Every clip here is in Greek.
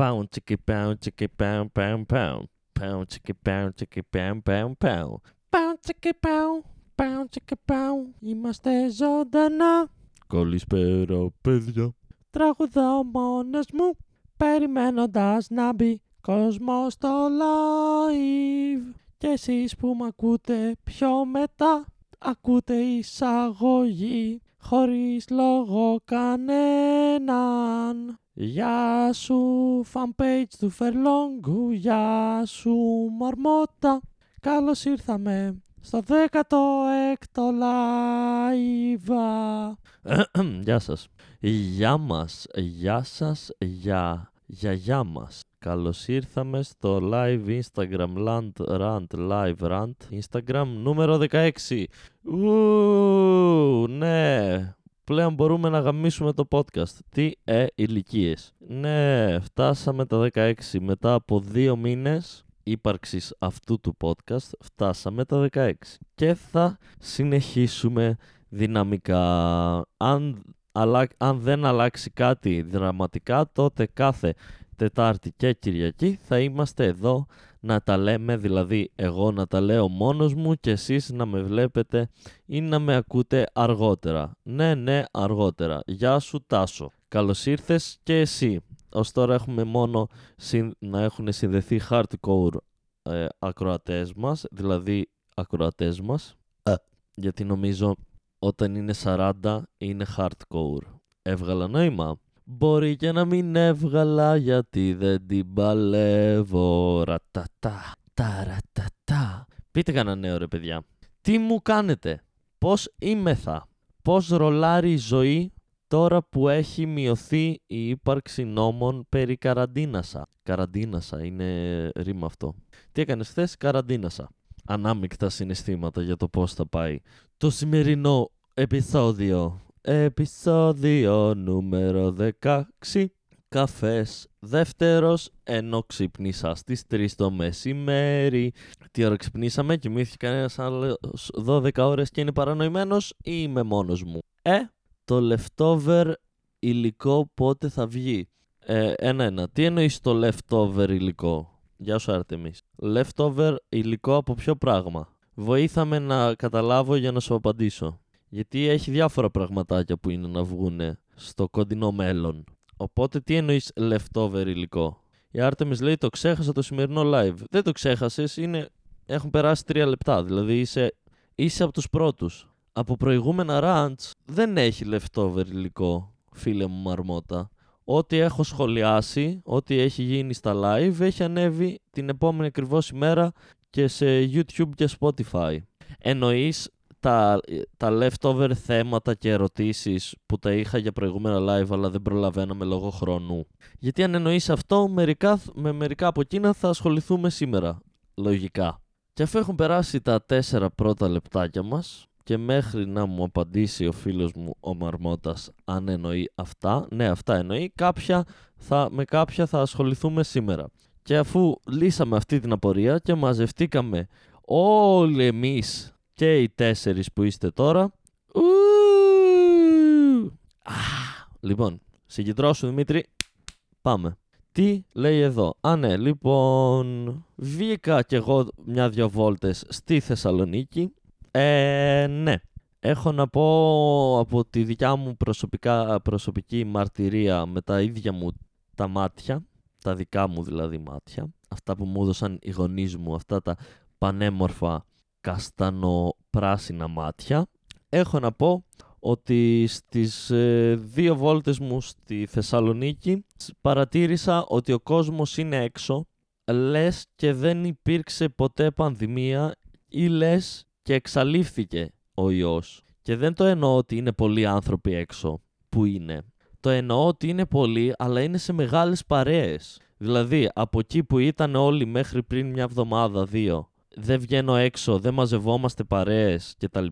Pound, τσικι, pound, τσικι, pound, pound, pound. Pound, τσικι, pound, τσικι, pound, pound, pound. Pound, τσικι, pound, pound, τσικι, pound. Είμαστε ζωντανά. Καλησπέρα, παιδιά. Τραγουδάω μόνος μου, περιμένοντας να μπει κόσμος στο live. Και εσείς που μ' ακούτε πιο μετά, ακούτε εισαγωγή, χωρίς λόγο κανέναν. Γεια σου fanpage του Φερλόγκου, γεια σου Μαρμότα. Καλώς ήρθαμε στο 16ο live. Γεια σας. Γεια μας. Γεια σας. Γεια. Γιαγιά μας. Καλώς ήρθαμε στο live Instagram Land Rant Live Rant Instagram νούμερο 16. Ου, ναι. Πλέον μπορούμε να γαμίσουμε το podcast. Τι ε, ηλικίες. Ναι, φτάσαμε τα 16. Μετά από δύο μήνες ύπαρξης αυτού του podcast φτάσαμε τα 16. Και θα συνεχίσουμε δυναμικά. Αν, αν δεν αλλάξει κάτι δραματικά, τότε κάθε Τετάρτη και Κυριακή θα είμαστε εδώ να τα λέμε, δηλαδή εγώ να τα λέω μόνος μου και εσείς να με βλέπετε ή να με ακούτε αργότερα. Ναι, ναι, αργότερα. Γεια σου Τάσο. Καλώς ήρθες και εσύ. Ως τώρα έχουμε μόνο να έχουν συνδεθεί hardcore ε, ακροατές μας, δηλαδή ακροατές μας, ε. γιατί νομίζω όταν είναι 40 είναι hardcore. Έβγαλα νόημα. Μπορεί και να μην έβγαλα γιατί δεν την παλεύω. Ρατατά, ταρατατά. Πείτε κανένα νέο ρε παιδιά. Τι μου κάνετε, πώς είμεθα, πώς ρολάρει η ζωή τώρα που έχει μειωθεί η ύπαρξη νόμων περί καραντίνασα; Καραντίνασα, είναι ρήμα αυτό. Τι έκανες χθες, καραντίνασα. Ανάμεικτα συναισθήματα για το πώς θα πάει. Το σημερινό επεισόδιο Επισόδιο νούμερο 16 Καφές Δεύτερος. Ενώ ξυπνήσα στις 3 το μεσημέρι. Τι ώρα ξυπνήσαμε, κοιμήθηκε κανένας άλλος 12 ώρες και είναι παρανοημένος. Ή είμαι μόνος μου. Ε, το leftover υλικό πότε θα βγει; Ε, Ένα-ένα, τι εννοείς το leftover υλικό; Γεια σου Άρτεμις Leftover υλικό από ποιο πράγμα; Βοήθαμε να καταλάβω για να σου απαντήσω γιατί έχει διάφορα πραγματάκια που είναι να βγουν στο κοντινό μέλλον. Οπότε τι εννοείς leftover υλικό; Η Artemis λέει το ξέχασα το σημερινό live. Δεν το ξέχασες, είναι... έχουν περάσει τρία λεπτά. Δηλαδή είσαι, είσαι από τους πρώτους. Από προηγούμενα rants δεν έχει leftover υλικό, φίλε μου Μαρμότα. Ό,τι έχω σχολιάσει, ό,τι έχει γίνει στα live, έχει ανέβει την επόμενη ακριβώς ημέρα και σε YouTube και Spotify. Εννοείς τα, τα leftover θέματα και ερωτήσεις που τα είχα για προηγούμενα live αλλά δεν προλαβαίναμε λόγω χρόνου. Γιατί αν εννοείς αυτό, μερικά, με μερικά από εκείνα θα ασχοληθούμε σήμερα. Λογικά. Και αφού έχουν περάσει τα τέσσερα πρώτα λεπτάκια μας και μέχρι να μου απαντήσει ο φίλος μου ο Μαρμότας αν εννοεί αυτά, ναι αυτά εννοεί, κάποια θα, με κάποια θα ασχοληθούμε σήμερα. Και αφού λύσαμε αυτή την απορία και μαζευτήκαμε όλοι εμείς και οι τέσσερις που είστε τώρα. Λοιπόν, συγκεντρώσου Δημήτρη. Πάμε. Τι λέει εδώ; Α, ναι, λοιπόν. Βγήκα κι εγώ μια-δυο βόλτες στη Θεσσαλονίκη. Ε, ναι. Έχω να πω από τη δικιά μου προσωπικά, προσωπική μαρτυρία με τα ίδια μου τα μάτια, τα δικά μου δηλαδή μάτια, αυτά που μου έδωσαν οι γονείς μου, αυτά τα πανέμορφα καστανοπράσινα μάτια. Έχω να πω ότι στις ε, δύο βόλτες μου στη Θεσσαλονίκη παρατήρησα ότι ο κόσμος είναι έξω λες και δεν υπήρξε ποτέ πανδημία ή λες και εξαλείφθηκε ο ιός. Και δεν το εννοώ ότι είναι πολλοί άνθρωποι έξω που είναι. Το εννοώ ότι είναι πολλοί αλλά είναι σε μεγάλες παρέες. Δηλαδή από εκεί που ήταν όλοι μέχρι πριν μια εβδομάδα, δύο δεν βγαίνω έξω, δεν μαζευόμαστε παρέες κτλ.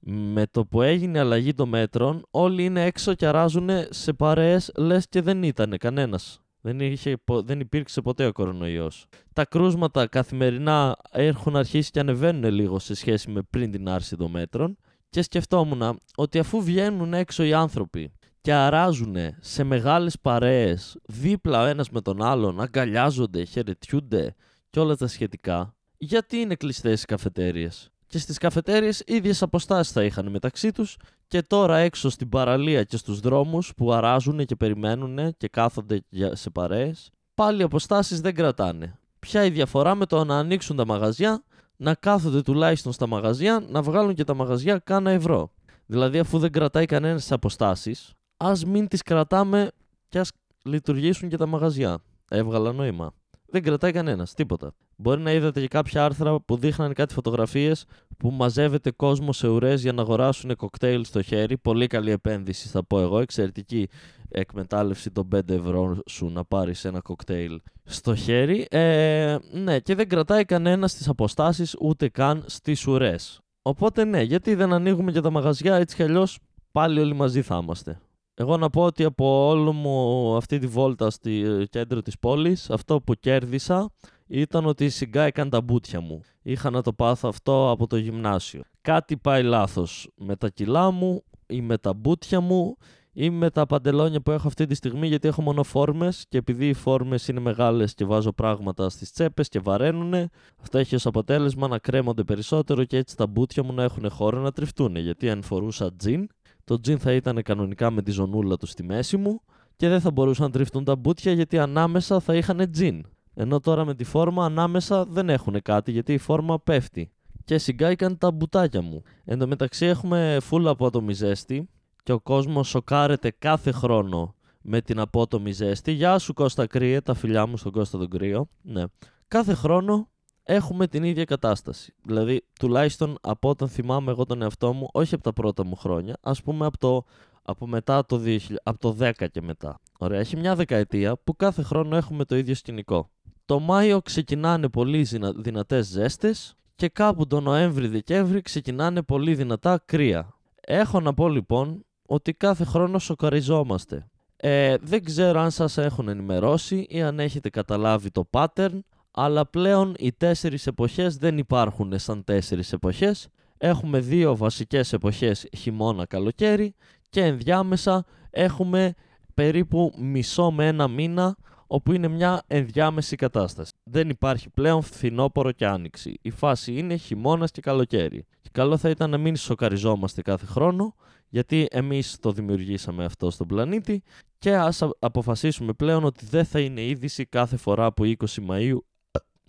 Με το που έγινε αλλαγή των μέτρων, όλοι είναι έξω και αράζουν σε παρέες, λες και δεν ήταν κανένας. Δεν, είχε, δεν υπήρξε ποτέ ο κορονοϊός. Τα κρούσματα καθημερινά έχουν αρχίσει και ανεβαίνουν λίγο σε σχέση με πριν την άρση των μέτρων και σκεφτόμουν ότι αφού βγαίνουν έξω οι άνθρωποι και αράζουν σε μεγάλες παρέες δίπλα ο ένας με τον άλλον, αγκαλιάζονται, χαιρετιούνται και όλα τα σχετικά, γιατί είναι κλειστές οι καφετέριες. Και στις καφετέριες ίδιες αποστάσεις θα είχαν μεταξύ τους και τώρα έξω στην παραλία και στους δρόμους που αράζουν και περιμένουν και κάθονται σε παρέες, πάλι οι αποστάσεις δεν κρατάνε. Ποια η διαφορά με το να ανοίξουν τα μαγαζιά, να κάθονται τουλάχιστον στα μαγαζιά, να βγάλουν και τα μαγαζιά κάνα ευρώ. Δηλαδή, αφού δεν κρατάει κανένας τις αποστάσεις, ας μην τις κρατάμε και ας λειτουργήσουν και τα μαγαζιά. Έβγαλα νόημα. Δεν κρατάει κανένας, τίποτα. Μπορεί να είδατε και κάποια άρθρα που δείχναν κάτι φωτογραφίες που μαζεύεται κόσμο σε ουρές για να αγοράσουν κοκτέιλ στο χέρι. Πολύ καλή επένδυση, θα πω εγώ. Εξαιρετική εκμετάλλευση των 5 ευρώ σου να πάρεις ένα κοκτέιλ στο χέρι. Ε, ναι, και δεν κρατάει κανένα στις αποστάσεις ούτε καν στις ουρές. Οπότε ναι, γιατί δεν ανοίγουμε και τα μαγαζιά έτσι κι αλλιώς πάλι όλοι μαζί θα είμαστε. Εγώ να πω ότι από όλο μου αυτή τη βόλτα στη ε, κέντρο της πόλης, αυτό που κέρδισα ήταν ότι συγκάηκαν τα μπούτια μου. Είχα να το πάθω αυτό από το γυμνάσιο. Κάτι πάει λάθος με τα κιλά μου ή με τα μπούτια μου ή με τα παντελόνια που έχω αυτή τη στιγμή γιατί έχω μόνο φόρμες και επειδή οι φόρμες είναι μεγάλες και βάζω πράγματα στις τσέπες και βαραίνουν αυτό έχει ως αποτέλεσμα να κρέμονται περισσότερο και έτσι τα μπούτια μου να έχουν χώρο να τριφτούν γιατί αν φορούσα τζιν το τζιν θα ήταν κανονικά με τη ζωνούλα τους στη μέση μου και δεν θα μπορούσαν να τριφτούν τα μπούτια γιατί ανάμεσα θα είχαν τζιν. Ενώ τώρα με τη φόρμα ανάμεσα δεν έχουν κάτι γιατί η φόρμα πέφτει. Και συγκάηκαν τα μπουτάκια μου. Εν τω μεταξύ έχουμε full απότομη ζέστη και ο κόσμος σοκάρεται κάθε χρόνο με την απότομη ζέστη. Γεια σου Κώστα Κρύε, τα φιλιά μου στον Κώστα τον Κρύο. Ναι. Κάθε χρόνο έχουμε την ίδια κατάσταση. Δηλαδή, τουλάχιστον από όταν θυμάμαι εγώ τον εαυτό μου, όχι από τα πρώτα μου χρόνια, ας πούμε από το, από μετά το, 2000, από το 10 και μετά. Ωραία, έχει μια δεκαετία που κάθε χρόνο έχουμε το ίδιο σκηνικό. Το Μάιο ξεκινάνε πολύ δυνατές ζέστες και κάπου το Νοέμβρη-Δεκέμβρη ξεκινάνε πολύ δυνατά κρύα. Έχω να πω λοιπόν ότι κάθε χρόνο σοκαριζόμαστε. Ε, δεν ξέρω αν σας έχουν ενημερώσει ή αν έχετε καταλάβει το pattern, αλλά πλέον οι τέσσερις εποχές δεν υπάρχουν σαν τέσσερις εποχές. Έχουμε δύο βασικές εποχές χειμώνα-καλοκαίρι και ενδιάμεσα έχουμε περίπου μισό με ένα μήνα όπου είναι μια ενδιάμεση κατάσταση. Δεν υπάρχει πλέον φθινόπωρο και άνοιξη. Η φάση είναι χειμώνας και καλοκαίρι. Και καλό θα ήταν να μην σοκαριζόμαστε κάθε χρόνο, γιατί εμείς το δημιουργήσαμε αυτό στον πλανήτη και ας αποφασίσουμε πλέον ότι δεν θα είναι είδηση κάθε φορά που 20 Μαΐου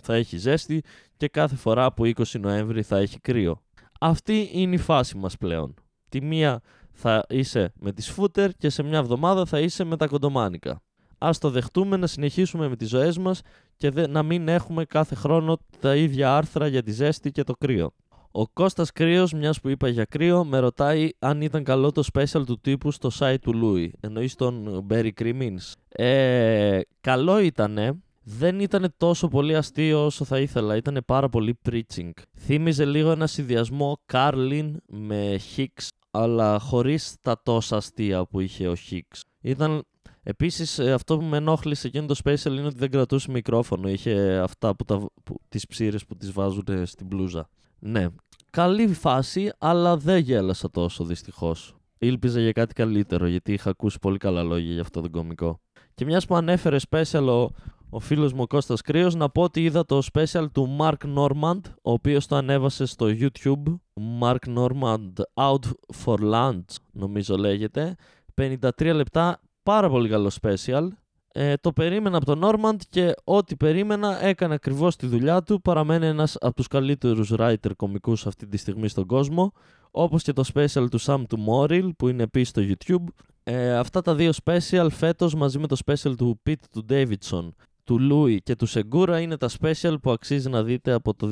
θα έχει ζέστη και κάθε φορά που 20 Νοέμβρη θα έχει κρύο. Αυτή είναι η φάση μας πλέον. Τη μία θα είσαι με τις φούτερ και σε μια εβδομάδα θα είσαι με τα κοντομάνικα. Ας το δεχτούμε να συνεχίσουμε με τις ζωές μας και να μην έχουμε κάθε χρόνο τα ίδια άρθρα για τη ζέστη και το κρύο. Ο Κώστας Κρύος, μιας που είπα για κρύο, με ρωτάει αν ήταν καλό το special του τύπου στο site του Louis. Εννοείς τον Barry Crimmins. Ε, καλό ήτανε. Δεν ήταν τόσο πολύ αστείο όσο θα ήθελα. Ήταν πάρα πολύ preaching. Θύμιζε λίγο ένα συνδυασμό Carlin με Hicks, αλλά χωρίς τα τόσα αστεία που είχε ο Hicks. Ήταν Επίσης, ε, αυτό που με ενόχλησε εκείνο το special είναι ότι δεν κρατούσε μικρόφωνο. Είχε αυτά που, τα, που, τις ψήρες που τις βάζουν στην μπλούζα. Ναι, καλή φάση, αλλά δεν γέλασα τόσο δυστυχώς. Ήλπιζα για κάτι καλύτερο, γιατί είχα ακούσει πολύ καλά λόγια για αυτό το κομικό. Και μιας που ανέφερε special ο, ο φίλος μου ο Κώστας Κρύος, να πω ότι είδα το special του Mark Normand, ο οποίος το ανέβασε στο YouTube. Mark Normand Out for Lunch, νομίζω λέγεται. 53 λεπτά, πάρα πολύ καλό special. Ε, το περίμενα από τον Normand και ό,τι περίμενα έκανε ακριβώς τη δουλειά του. Παραμένει ένας από τους καλύτερους writer κομικούς αυτή τη στιγμή στον κόσμο. Όπως και το special του Sam του Morrill που είναι επίσης στο YouTube. Ε, αυτά τα δύο special φέτος μαζί με το special του Pete του Davidson, του Louis και του Segura είναι τα special που αξίζει να δείτε από το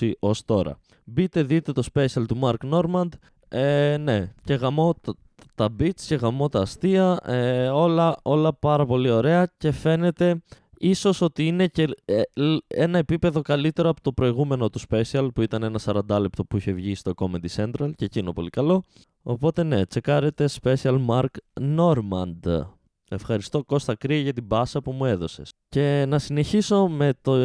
2020 ως τώρα. Μπείτε δείτε το special του Mark Normand. Ε, ναι, και γαμώ τα beats και γαμώ τα αστεία, ε, όλα, όλα πάρα πολύ ωραία και φαίνεται ίσως ότι είναι και ε, ένα επίπεδο καλύτερο από το προηγούμενο του special που ήταν ένα 40 λεπτό που είχε βγει στο Comedy Central και εκείνο πολύ καλό. Οπότε ναι, τσεκάρετε special Mark Normand. Ευχαριστώ Κώστα Κρύε για την μπάσα που μου έδωσες. Και να συνεχίσω με το,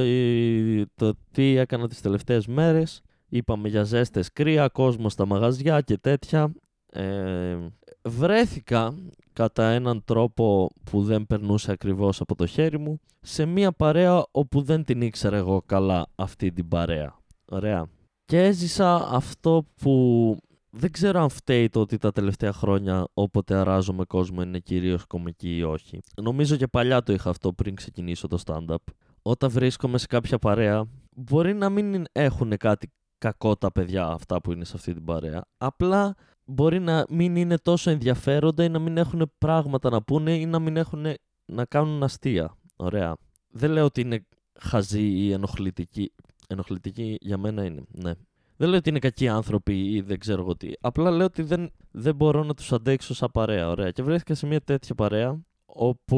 το τι έκανα τις τελευταίες μέρες. Είπαμε για ζέστες κρύα, κόσμο στα μαγαζιά και τέτοια. Ε, βρέθηκα κατά έναν τρόπο που δεν περνούσε ακριβώς από το χέρι μου σε μια παρέα όπου δεν την ήξερα εγώ καλά αυτή την παρέα. Ωραία. Και έζησα αυτό που δεν ξέρω αν φταίει το ότι τα τελευταία χρόνια όποτε αράζω με κόσμο είναι κυρίως κομική ή όχι. Νομίζω και παλιά το είχα αυτό πριν ξεκινήσω το stand-up. Όταν βρίσκομαι σε κάποια παρέα, μπορεί να μην έχουν κάτι κακό τα παιδιά αυτά που είναι σε αυτή την παρέα. Απλά μπορεί να μην είναι τόσο ενδιαφέροντα ή να μην έχουν πράγματα να πούνε ή να μην έχουν να κάνουν αστεία. Ωραία. Δεν λέω ότι είναι χαζή ή ενοχλητική. Ενοχλητική για μένα είναι, ναι. Δεν λέω ότι είναι κακοί άνθρωποι ή δεν ξέρω εγώ τι. Απλά λέω ότι δεν, δεν μπορώ να τους αντέξω σαν παρέα. Ωραία. Και βρέθηκα σε μια τέτοια παρέα όπου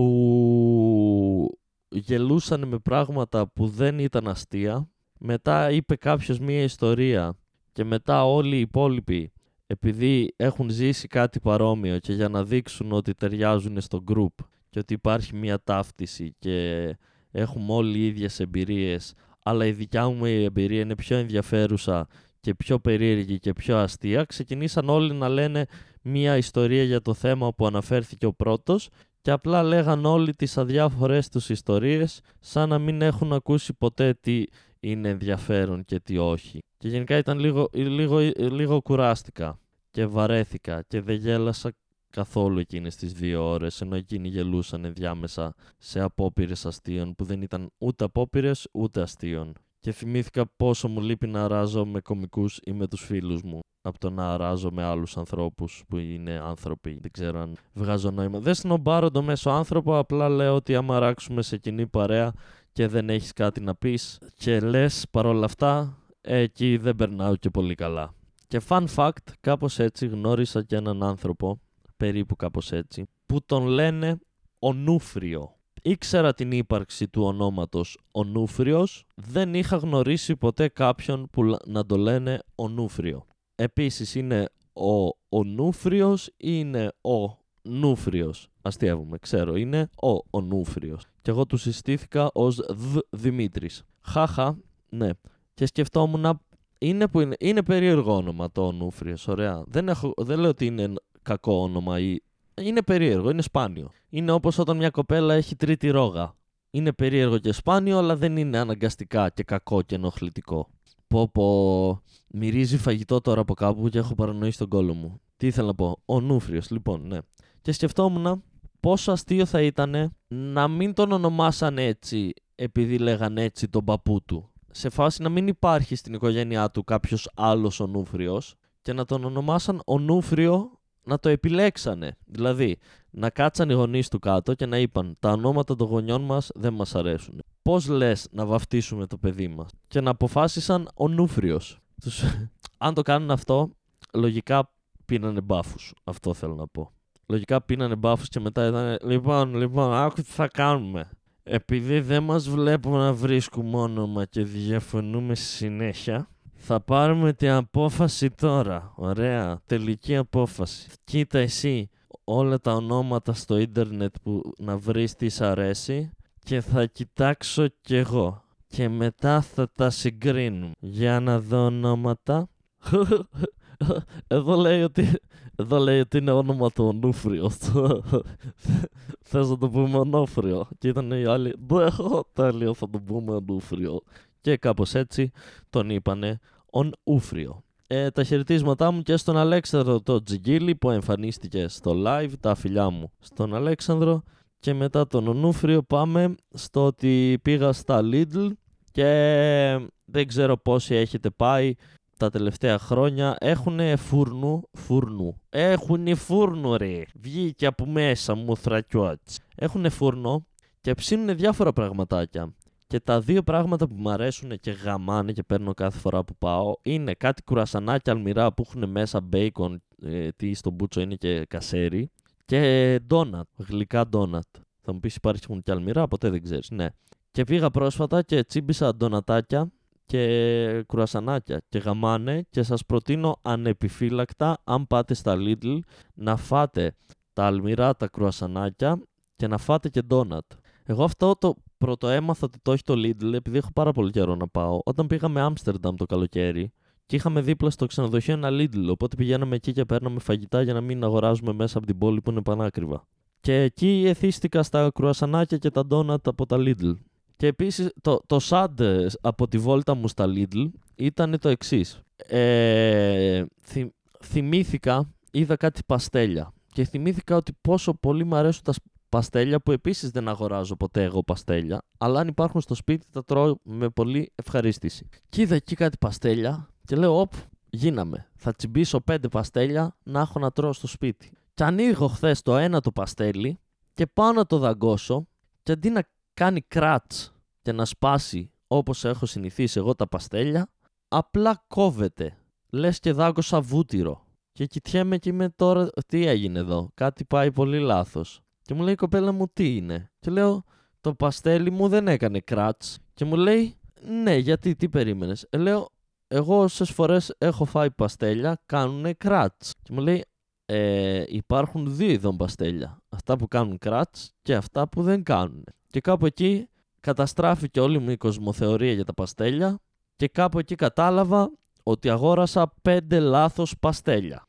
γελούσαν με πράγματα που δεν ήταν αστεία. Μετά είπε κάποιος μια ιστορία και μετά όλοι οι υπόλοιποι επειδή έχουν ζήσει κάτι παρόμοιο και για να δείξουν ότι ταιριάζουν στο group και ότι υπάρχει μια ταύτιση και έχουμε όλοι οι ίδιες εμπειρίες αλλά η δικιά μου εμπειρία είναι πιο ενδιαφέρουσα και πιο περίεργη και πιο αστεία, ξεκινήσαν όλοι να λένε μία ιστορία για το θέμα που αναφέρθηκε ο πρώτος και απλά λέγαν όλοι τις αδιάφορες τους ιστορίες σαν να μην έχουν ακούσει ποτέ τι είναι ενδιαφέρον και τι όχι. Και γενικά ήταν λίγο, λίγο, λίγο κουράστηκα και βαρέθηκα και δεν γέλασα καθόλου εκείνες τις δύο ώρες ενώ εκείνοι γελούσαν ενδιάμεσα σε απόπειρες αστείων που δεν ήταν ούτε απόπειρες ούτε αστείων και θυμήθηκα πόσο μου λείπει να αράζω με κομικούς ή με τους φίλους μου από το να αράζω με άλλους ανθρώπους που είναι άνθρωποι. Δεν ξέρω αν βγάζω νόημα. Δεν σνομπάρω το μέσο άνθρωπο, απλά λέω ότι άμα αράξουμε σε κοινή παρέα και δεν έχεις κάτι να πεις και λες παρόλα αυτά, εκεί δεν περνάω και πολύ καλά. Και fun fact, κάπως έτσι γνώρισα και έναν άνθρωπο, περίπου κάπως έτσι, που τον λένε Ονούφριο ήξερα την ύπαρξη του ονόματος Ονούφριος, δεν είχα γνωρίσει ποτέ κάποιον που να το λένε Ονούφριο. Επίσης είναι ο Ονούφριος ή είναι ο Νούφριος. Αστείευομαι, ξέρω, είναι ο Ονούφριος. Και εγώ του συστήθηκα ως Δ Δημήτρης. Χάχα, ναι. Και σκεφτόμουν είναι, που είναι, είναι περίεργο όνομα το Ονούφριος, ωραία. Δεν, έχω, δεν λέω ότι είναι κακό όνομα ή είναι περίεργο, είναι σπάνιο. Είναι όπως όταν μια κοπέλα έχει τρίτη ρόγα. Είναι περίεργο και σπάνιο, αλλά δεν είναι αναγκαστικά και κακό και ενοχλητικό. Πω πω, μυρίζει φαγητό τώρα από κάπου και έχω παρανοήσει τον κόλο μου. Τι ήθελα να πω, ο Νούφριος, λοιπόν, ναι. Και σκεφτόμουν πόσο αστείο θα ήταν να μην τον ονομάσαν έτσι επειδή λέγαν έτσι τον παππού του. Σε φάση να μην υπάρχει στην οικογένειά του κάποιος άλλος ο Νούφριος και να τον ονομάσαν ο Νούφριο να το επιλέξανε. Δηλαδή, να κάτσαν οι γονείς του κάτω και να είπαν: Τα ονόματα των γονιών μας δεν μας αρέσουν. Πώς λες να βαφτίσουμε το παιδί μας; Και να αποφάσισαν ο Νούφριο. Τους... Αν το κάνουν αυτό, λογικά πίνανε μπάφους. Αυτό θέλω να πω. Λογικά πίνανε μπάφους και μετά ήταν. Λοιπόν, λοιπόν, άκου τι θα κάνουμε. Επειδή δεν μας βλέπουμε να βρίσκουμε όνομα και διαφωνούμε συνέχεια, θα πάρουμε την απόφαση τώρα. Ωραία. Τελική απόφαση. Κοίτα εσύ όλα τα ονόματα στο ίντερνετ που να βρεις τις αρέσει και θα κοιτάξω κι εγώ. Και μετά θα τα συγκρίνουμε. Για να δω ονόματα. Εδώ λέει ότι, εδώ λέει ότι είναι όνομα του Ονούφριο. Θες να το πούμε Ονόφριο. Και ήταν οι άλλοι. Δεν έχω τέλειο, θα το πούμε Ονούφριο και κάπως έτσι τον είπανε ον Ούφριο. Ε, τα χαιρετίσματά μου και στον Αλέξανδρο το Τζιγκίλι που εμφανίστηκε στο live, τα φιλιά μου στον Αλέξανδρο και μετά τον Ονούφριο πάμε στο ότι πήγα στα Lidl και δεν ξέρω πόσοι έχετε πάει τα τελευταία χρόνια έχουν φούρνου, φούρνου. Έχουν φούρνο ρε. Βγήκε από μέσα μου θρακιότς. Έχουν φούρνο και ψήνουν διάφορα πραγματάκια. Και τα δύο πράγματα που μου αρέσουν και γαμάνε και παίρνω κάθε φορά που πάω είναι κάτι κουρασανάκια αλμυρά που έχουν μέσα μπέικον, ε, τι στο μπούτσο είναι και κασέρι, και ντόνατ, γλυκά ντόνατ. Θα μου πεις υπάρχουν και αλμυρά, ποτέ δεν ξέρεις. Ναι. Και πήγα πρόσφατα και τσίμπησα ντονατάκια και κουρασανάκια και γαμάνε και σας προτείνω ανεπιφύλακτα αν πάτε στα Lidl να φάτε τα αλμυρά τα κρουασανάκια και να φάτε και ντόνατ. Εγώ αυτό το πρώτο έμαθα ότι το έχει το Lidl επειδή έχω πάρα πολύ καιρό να πάω. Όταν πήγαμε Άμστερνταμ το καλοκαίρι Και είχαμε δίπλα στο ξενοδοχείο ένα Lidl. Οπότε πηγαίναμε εκεί και παίρναμε φαγητά για να μην αγοράζουμε μέσα από την πόλη που είναι πανάκριβα. Και εκεί εθίστηκα στα κρουασανάκια και τα ντόνατ από τα Lidl. Και επίσης το, το sad από τη βόλτα μου στα Lidl ήταν το εξής. Ε, θυμήθηκα, είδα κάτι παστέλια και θυμήθηκα ότι πόσο πολύ μου αρέσουν τα παστέλια που επίσης δεν αγοράζω ποτέ εγώ παστέλια, αλλά αν υπάρχουν στο σπίτι τα τρώω με πολύ ευχαρίστηση. Και είδα εκεί κάτι παστέλια και λέω, όπ, γίναμε. Θα τσιμπήσω πέντε παστέλια να έχω να τρώω στο σπίτι. Και ανοίγω χθες το ένα το παστέλι και πάω να το δαγκώσω και αντί να κάνει κράτς και να σπάσει όπως έχω συνηθίσει εγώ τα παστέλια, απλά κόβεται. Λες και δάγκωσα βούτυρο. Και κοιτιέμαι και είμαι τώρα, τι έγινε εδώ, κάτι πάει πολύ λάθος. Και μου λέει η κοπέλα μου τι είναι; Και λέω, το παστέλι μου δεν έκανε κράτς. Και μου λέει, ναι, γιατί, τι περίμενες; Ε, λέω, εγώ όσες φορές έχω φάει παστέλια κάνουν κράτς. Και μου λέει, ε, υπάρχουν δύο ειδών παστέλια. Αυτά που κάνουν κράτς και αυτά που δεν κάνουν. Και κάπου εκεί καταστράφηκε όλη μου η κοσμοθεωρία για τα παστέλια και κάπου εκεί κατάλαβα ότι αγόρασα πέντε λάθος παστέλια.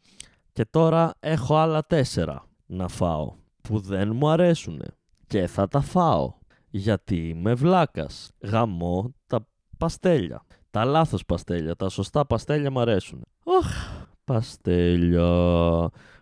Και τώρα έχω άλλα τέσσερα να φάω που δεν μου αρέσουν και θα τα φάω γιατί είμαι βλάκας. Γαμώ τα παστέλια. Τα λάθος παστέλια, τα σωστά παστέλια μου αρέσουν. Οχ, παστέλια.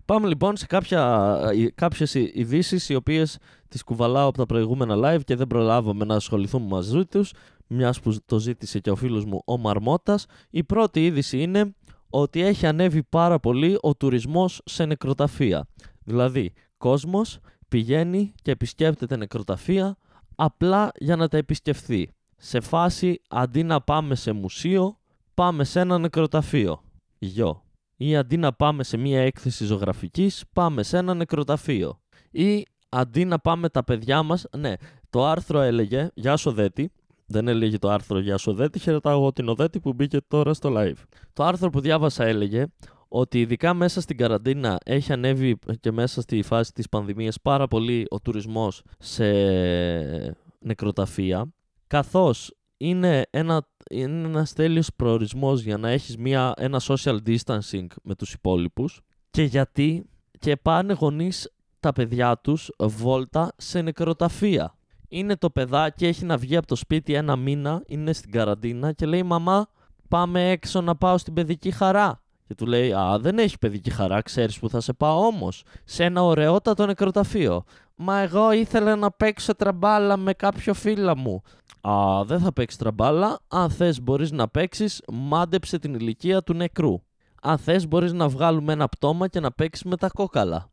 Πάμε λοιπόν σε κάποια, ε, κάποιες ειδήσεις οι οποίες τις κουβαλάω από τα προηγούμενα live και δεν προλάβαμε να ασχοληθούμε μαζί τους, μιας που το ζήτησε και ο φίλος μου ο Μαρμότας. Η πρώτη είδηση είναι ότι έχει ανέβει πάρα πολύ ο τουρισμός σε νεκροταφεία. Δηλαδή, κόσμος πηγαίνει και επισκέπτεται νεκροταφεία απλά για να τα επισκεφθεί. Σε φάση, αντί να πάμε σε μουσείο, πάμε σε ένα νεκροταφείο. Γιο. Ή αντί να πάμε σε μια έκθεση ζωγραφικής, πάμε σε ένα νεκροταφείο. Ή αντί να πάμε τα παιδιά μας, ναι, το άρθρο έλεγε, γεια σου Δέτη, δεν έλεγε το άρθρο Γεια σου Οδέτη, χαιρετάω εγώ την Οδέτη που μπήκε τώρα στο live. Το άρθρο που διάβασα έλεγε ότι ειδικά μέσα στην καραντίνα έχει ανέβει και μέσα στη φάση της πανδημίας πάρα πολύ ο τουρισμός σε νεκροταφεία, καθώς είναι ένα είναι ένας τέλειος προορισμός για να έχεις μια, ένα social distancing με τους υπόλοιπους και γιατί; Και πάνε γονείς τα παιδιά τους βόλτα σε νεκροταφεία είναι το παιδάκι, έχει να βγει από το σπίτι ένα μήνα, είναι στην καραντίνα και λέει «Μαμά, πάμε έξω να πάω στην παιδική χαρά». Και του λέει «Α, δεν έχει παιδική χαρά, ξέρεις που θα σε πάω όμως, σε ένα ωραιότατο νεκροταφείο». «Μα εγώ ήθελα να παίξω τραμπάλα με κάποιο φίλα μου». «Α, δεν θα παίξεις τραμπάλα, αν θες μπορείς να παίξεις, μάντεψε την ηλικία του νεκρού». Αν θες μπορείς να βγάλουμε ένα πτώμα και να παίξεις με τα κόκαλα.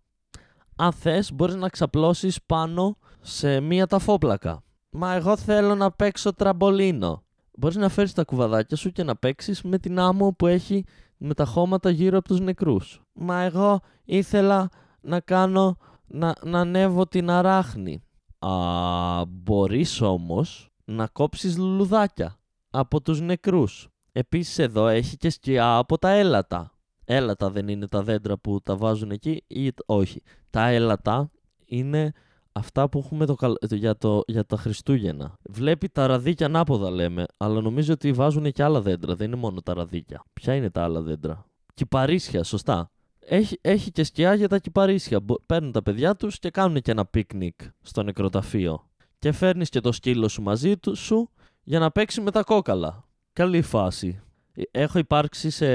Αν θες μπορείς να ξαπλώσεις πάνω σε μία ταφόπλακα. Μα εγώ θέλω να παίξω τραμπολίνο. Μπορείς να φέρεις τα κουβαδάκια σου και να παίξεις με την άμμο που έχει με τα χώματα γύρω από τους νεκρούς. Μα εγώ ήθελα να κάνω, να, να ανέβω την αράχνη. Α, μπορείς όμως να κόψεις λουλουδάκια από τους νεκρούς. Επίσης εδώ έχει και σκιά από τα έλατα. Έλατα δεν είναι τα δέντρα που τα βάζουν εκεί ή όχι. Τα έλατα είναι αυτά που έχουμε το, για, το, για τα Χριστούγεννα. Βλέπει τα ραδίκια ανάποδα λέμε, αλλά νομίζω ότι βάζουν και άλλα δέντρα, δεν είναι μόνο τα ραδίκια. Ποια είναι τα άλλα δέντρα; Κυπαρίσια, σωστά. Έχει, έχει και σκιά για τα κυπαρίσια. Παίρνουν τα παιδιά τους και κάνουν και ένα πίκνικ στο νεκροταφείο. Και φέρνεις και το σκύλο σου μαζί του σου για να παίξει με τα κόκαλα. Καλή φάση. Ε, έχω υπάρξει σε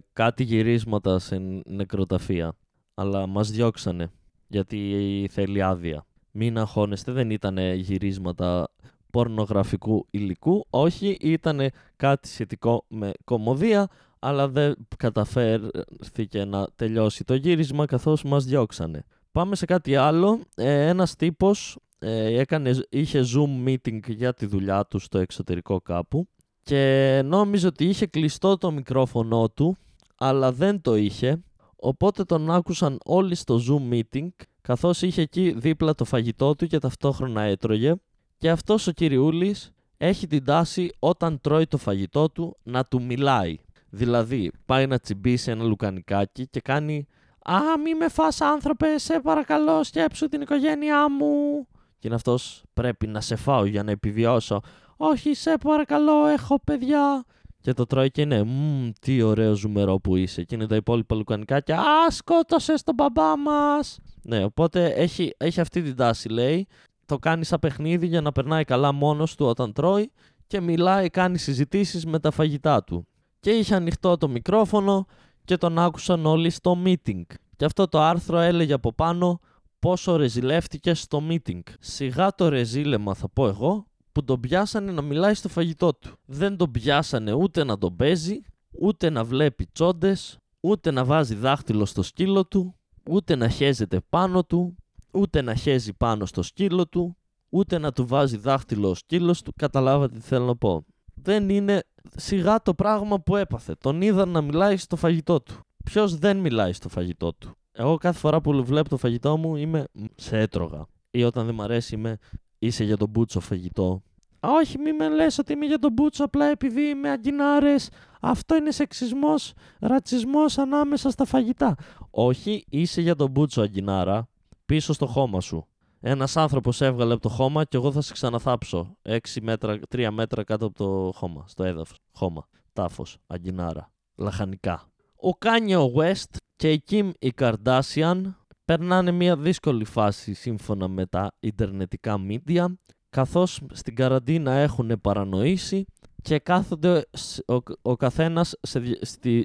κάτι γυρίσματα σε νεκροταφεία, αλλά μας διώξανε γιατί θέλει άδεια. Μην αγχώνεστε, δεν ήταν γυρίσματα πορνογραφικού υλικού, όχι, ήταν κάτι σχετικό με κομμωδία, αλλά δεν καταφέρθηκε να τελειώσει το γύρισμα καθώς μας διώξανε. Πάμε σε κάτι άλλο. Ε, ένας τύπος ε, έκανε, είχε Zoom meeting για τη δουλειά του στο εξωτερικό κάπου και νόμιζε ότι είχε κλειστό το μικρόφωνο του, αλλά δεν το είχε Οπότε τον άκουσαν όλοι στο Zoom meeting, καθώς είχε εκεί δίπλα το φαγητό του και ταυτόχρονα έτρωγε και αυτός ο κυριούλης έχει την τάση όταν τρώει το φαγητό του να του μιλάει. Δηλαδή πάει να τσιμπήσει ένα λουκανικάκι και κάνει «Α, μη με φας άνθρωπε, σε παρακαλώ σκέψου την οικογένειά μου». Και είναι αυτός «Πρέπει να σε φάω για να επιβιώσω». «Όχι, σε παρακαλώ, έχω παιδιά». Και το τρώει και είναι «Μμμ, τι ωραίο ζουμερό που είσαι. Και είναι τα υπόλοιπα λουκανικά και «Α, σκότωσες τον μπαμπά μας». Ναι, οπότε έχει, έχει αυτή την τάση, λέει. Το κάνει σαν παιχνίδι για να περνάει καλά μόνος του όταν τρώει και μιλάει, κάνει συζητήσεις με τα φαγητά του. Και είχε ανοιχτό το μικρόφωνο και τον άκουσαν όλοι στο meeting. Και αυτό το άρθρο έλεγε από πάνω πόσο ρεζιλεύτηκε στο meeting. Σιγά το ρεζίλεμα θα πω εγώ που τον πιάσανε να μιλάει στο φαγητό του. Δεν τον πιάσανε ούτε να τον παίζει, ούτε να βλέπει τσόντες, ούτε να βάζει δάχτυλο στο σκύλο του, ούτε να χέζεται πάνω του, ούτε να χέζει πάνω στο σκύλο του, ούτε να του βάζει δάχτυλο ο σκύλος του. Καταλάβατε τι θέλω να πω. Δεν είναι σιγά το πράγμα που έπαθε. Τον είδαν να μιλάει στο φαγητό του. Ποιος δεν μιλάει στο φαγητό του; Εγώ κάθε φορά που βλέπω το φαγητό μου είμαι σε έτρωγα. Ή όταν δεν μ' αρέσει είμαι είσαι για τον μπούτσο φαγητό. Α, όχι, μη με λες ότι είμαι για τον μπούτσο απλά επειδή είμαι αγκινάρες. Αυτό είναι σεξισμός, ρατσισμός ανάμεσα στα φαγητά. Όχι, είσαι για τον μπούτσο αγκινάρα πίσω στο χώμα σου. Ένας άνθρωπος έβγαλε από το χώμα και εγώ θα σε ξαναθάψω. 6 μέτρα, 3 μέτρα κάτω από το χώμα, στο έδαφος. Χώμα. Τάφος. Αγκινάρα. Λαχανικά. Ο Κάνιο West και η Kim η Kardashian περνάνε μια δύσκολη φάση σύμφωνα με τα ιντερνετικά media καθώς στην καραντίνα έχουν παρανοήσει και κάθονται ο, ο καθένας σε,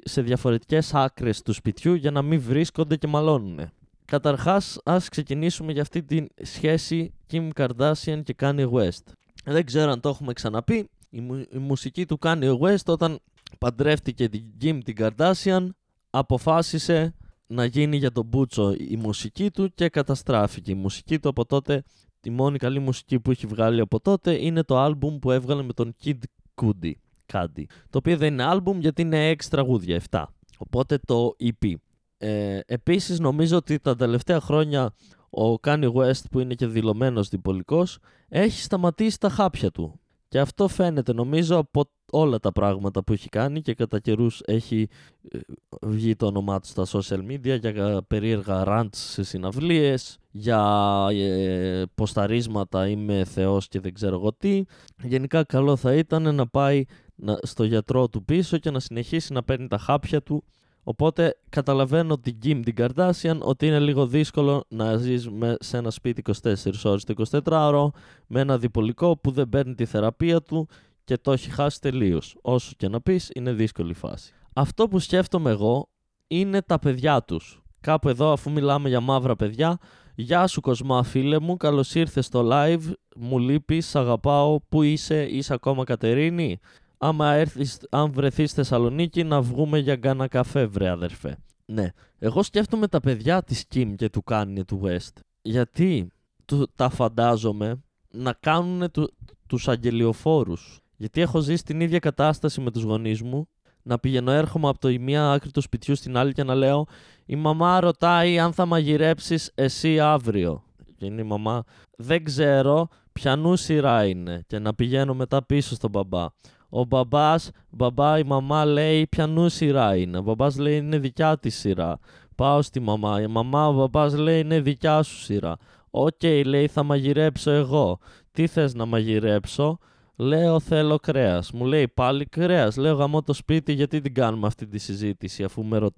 σε διαφορετικές άκρες του σπιτιού για να μην βρίσκονται και μαλώνουν. Καταρχάς, ας ξεκινήσουμε για αυτή τη σχέση Kim Kardashian και Kanye West. Δεν ξέρω αν το έχουμε ξαναπεί. Η, η μουσική του Kanye West όταν παντρεύτηκε την Kim την Kardashian αποφάσισε να γίνει για τον Μπούτσο η μουσική του και καταστράφηκε. Η μουσική του από τότε, τη μόνη καλή μουσική που έχει βγάλει από τότε είναι το άλμπουμ που έβγαλε με τον Kid Cudi. Candy, το οποίο δεν είναι άλμπουμ γιατί είναι 6 τραγούδια, 7. Οπότε το EP. Ε, επίσης νομίζω ότι τα τελευταία χρόνια ο Kanye West που είναι και δηλωμένος διπολικός έχει σταματήσει τα χάπια του. Και αυτό φαίνεται νομίζω από όλα τα πράγματα που έχει κάνει και κατά καιρούς έχει ε, βγει το όνομά του στα social media για περίεργα rants σε συναυλίες, για ε, ποσταρίσματα είμαι θεός και δεν ξέρω εγώ τι. Γενικά καλό θα ήταν να πάει στο γιατρό του πίσω και να συνεχίσει να παίρνει τα χάπια του Οπότε καταλαβαίνω την Kim την Kardashian ότι είναι λίγο δύσκολο να ζεις σε ένα σπίτι 24 ώρες το 24ωρο με ένα διπολικό που δεν παίρνει τη θεραπεία του και το έχει χάσει τελείως. Όσο και να πεις είναι δύσκολη φάση. Αυτό που σκέφτομαι εγώ είναι τα παιδιά τους. Κάπου εδώ αφού μιλάμε για μαύρα παιδιά, Γεια σου Κοσμά φίλε μου, καλώς ήρθες στο live, μου λείπεις, αγαπάω, πού είσαι, είσαι ακόμα Κατερίνη; Άμα έρθεις, αν βρεθείς στη Θεσσαλονίκη να βγούμε για γκάνα καφέ βρε αδερφέ. Ναι, εγώ σκέφτομαι τα παιδιά της Kim και του Kanye του West. Γιατί του, τα φαντάζομαι να κάνουν του, τους αγγελιοφόρους. Γιατί έχω ζήσει την ίδια κατάσταση με τους γονείς μου να πηγαίνω έρχομαι από το η μία άκρη του σπιτιού στην άλλη και να λέω η μαμά ρωτάει αν θα μαγειρέψεις εσύ αύριο. Και είναι η μαμά δεν ξέρω ποιανού σειρά είναι και να πηγαίνω μετά πίσω στον μπαμπά. Ο μπαμπάς, μπαμπά, η μαμά λέει ποιανού σειρά είναι. Ο μπαμπάς λέει είναι δικιά της σειρά. Πάω στη μαμά. Η μαμά, ο μπαμπάς λέει είναι δικιά σου σειρά. Οκ, λέει θα μαγειρέψω εγώ. Τι θες να μαγειρέψω; Λέω θέλω κρέας. Μου λέει πάλι κρέας. Λέω γαμώ το σπίτι, γιατί την κάνουμε αυτή τη συζήτηση, αφού, με ρω...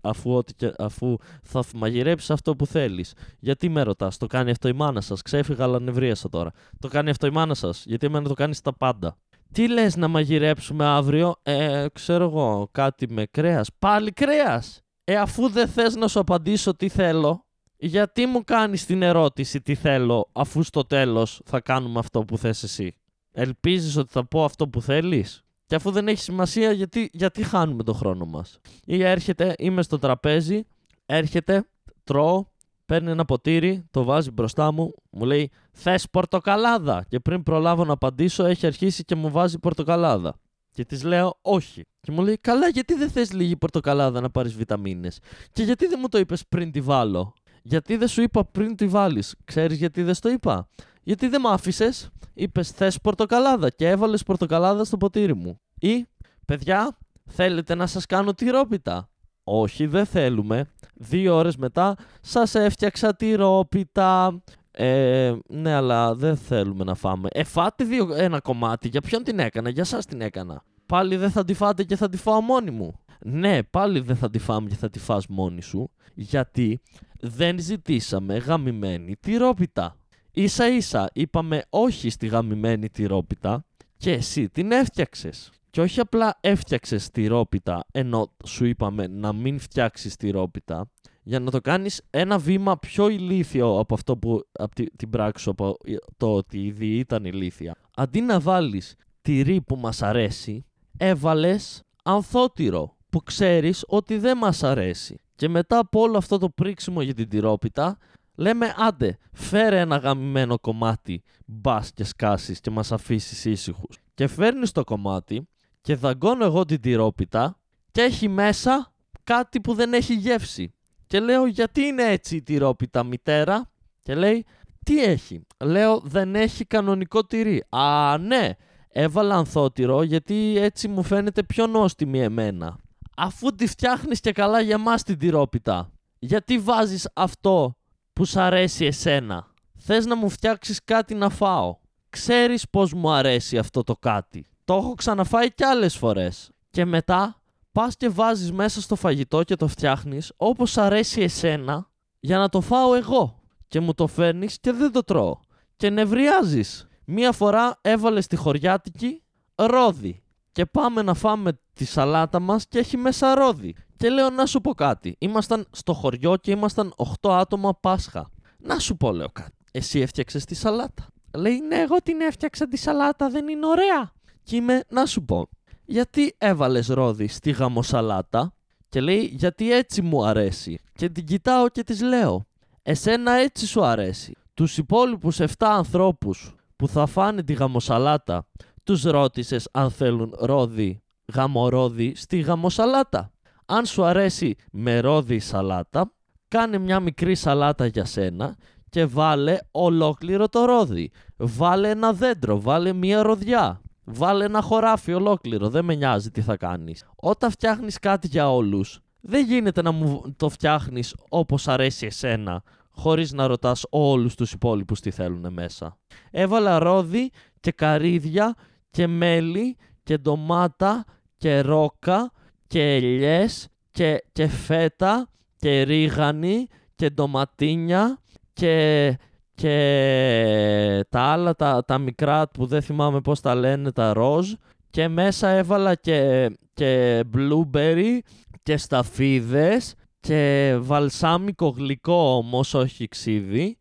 αφού, αφού θα μαγειρέψεις αυτό που θέλεις. Γιατί με ρωτάς, το κάνει αυτό η μάνα σας. Ξέφυγα, αλλά νευρίασα τώρα. Το κάνει αυτό η μάνα σας. Γιατί εμένα το κάνεις στα πάντα. Τι λες να μαγειρέψουμε αύριο, ε, ξέρω εγώ, κάτι με κρέας. Πάλι κρέας. Ε, αφού δεν θες να σου απαντήσω τι θέλω, γιατί μου κάνεις την ερώτηση τι θέλω, αφού στο τέλος θα κάνουμε αυτό που θες εσύ; Ελπίζεις ότι θα πω αυτό που θέλεις; Και αφού δεν έχει σημασία, γιατί, γιατί χάνουμε το χρόνο μας; Ή έρχεται, είμαι στο τραπέζι, έρχεται, τρώω, παίρνει ένα ποτήρι, το βάζει μπροστά μου, μου λέει Θες πορτοκαλάδα. Και πριν προλάβω να απαντήσω, έχει αρχίσει και μου βάζει πορτοκαλάδα. Και της λέω όχι. Και μου λέει Καλά, γιατί δεν θες λίγη πορτοκαλάδα να πάρεις βιταμίνες; Και γιατί δεν μου το είπες πριν τη βάλω; Γιατί δεν σου είπα πριν τη βάλεις; Ξέρεις γιατί δεν το είπα; Γιατί δεν μ' άφησες, είπες θες πορτοκαλάδα και έβαλες πορτοκαλάδα στο ποτήρι μου. Ή, παιδιά, θέλετε να σας κάνω τυρόπιτα; Όχι, δεν θέλουμε. Δύο ώρες μετά σας έφτιαξα τη ρόπιτα. Ε, ναι, αλλά δεν θέλουμε να φάμε. Ε, φάτε δύο, ένα κομμάτι. Για ποιον την έκανα, για σας την έκανα. πάλι δεν θα τη φάτε και θα τη φάω μόνη μου. Ναι, πάλι δεν θα τη φάμε και θα τη φας μόνη σου, γιατί δεν ζητήσαμε γαμημένη τυρόπιτα. Ίσα ίσα είπαμε όχι στη γαμημένη τυρόπιτα και εσύ την έφτιαξες. Και όχι απλά έφτιαξες τυρόπιτα ενώ σου είπαμε να μην φτιάξεις τυρόπιτα, για να το κάνεις ένα βήμα πιο ηλίθιο από αυτό που από την πράξη σου, από το ότι ήδη ήταν ηλίθια. Αντί να βάλεις τυρί που μας αρέσει, έβαλες ανθότυρο που ξέρεις ότι δεν μας αρέσει. Και μετά από όλο αυτό το πρίξιμο για την τυρόπιτα, λέμε άντε, φέρε ένα γαμημένο κομμάτι, μπας και σκάσεις και μας αφήσεις ήσυχους. Και φέρνεις το κομμάτι και δαγκώνω εγώ την τυρόπιτα και έχει μέσα κάτι που δεν έχει γεύση. Και λέω γιατί είναι έτσι η τυρόπιτα μητέρα; Και λέει τι έχει; Λέω δεν έχει κανονικό τυρί. Α ναι, έβαλα ανθότυρο γιατί έτσι μου φαίνεται πιο νόστιμη εμένα. Αφού τη φτιάχνεις και καλά για μας την τυρόπιτα. Γιατί βάζεις αυτό που σ' αρέσει εσένα; Θες να μου φτιάξεις κάτι να φάω; Ξέρεις πως μου αρέσει αυτό το κάτι. Το έχω ξαναφάει κι άλλες φορές. Και μετά πας και βάζεις μέσα στο φαγητό και το φτιάχνεις όπως αρέσει εσένα για να το φάω εγώ. Και μου το φέρνεις και δεν το τρώω. Και νευριάζεις. Μία φορά έβαλε στη χωριάτικη ρόδι. Και πάμε να φάμε τη σαλάτα μας και έχει μέσα ρόδι. Και λέω να σου πω κάτι. Ήμασταν στο χωριό και ήμασταν 8 άτομα Πάσχα. Να σου πω λέω κάτι. Εσύ έφτιαξες τη σαλάτα. Λέει ναι εγώ την έφτιαξα τη σαλάτα δεν είναι ωραία. Και είμαι να σου πω γιατί έβαλες ρόδι στη γαμοσαλάτα και λέει γιατί έτσι μου αρέσει. Και την κοιτάω και της λέω εσένα έτσι σου αρέσει. Τους υπόλοιπους 7 ανθρώπους που θα φάνε τη γαμοσαλάτα τους ρώτησες αν θέλουν ρόδι, γαμορόδι στη γαμοσαλάτα. Αν σου αρέσει με ρόδι σαλάτα, κάνε μια μικρή σαλάτα για σένα και βάλε ολόκληρο το ρόδι. Βάλε ένα δέντρο, βάλε μια ροδιά. Βάλε ένα χωράφι ολόκληρο, δεν με νοιάζει τι θα κάνεις. Όταν φτιάχνεις κάτι για όλους, δεν γίνεται να μου το φτιάχνεις όπως αρέσει εσένα, χωρίς να ρωτάς όλους τους υπόλοιπους τι θέλουν μέσα. Έβαλα ρόδι και καρύδια και μέλι και ντομάτα και ρόκα και ελιές και, και φέτα και ρίγανη και ντοματίνια και, και τα άλλα τα, τα μικρά που δεν θυμάμαι πώς τα λένε τα ροζ και μέσα έβαλα και, και blueberry και σταφίδες και βαλσάμικο γλυκό όμως όχι ξύδι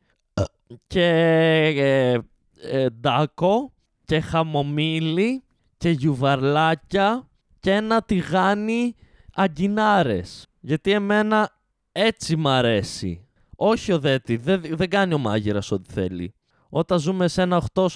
και ε, ε, ντάκο και χαμομήλι και γιουβαρλάκια και ένα τηγάνι αγκινάρες. Γιατί εμένα έτσι μ' αρέσει. Όχι ο Δέτη, δεν, δεν κάνει ο μάγειρας ό,τι θέλει. Όταν ζούμε σε ένα 8,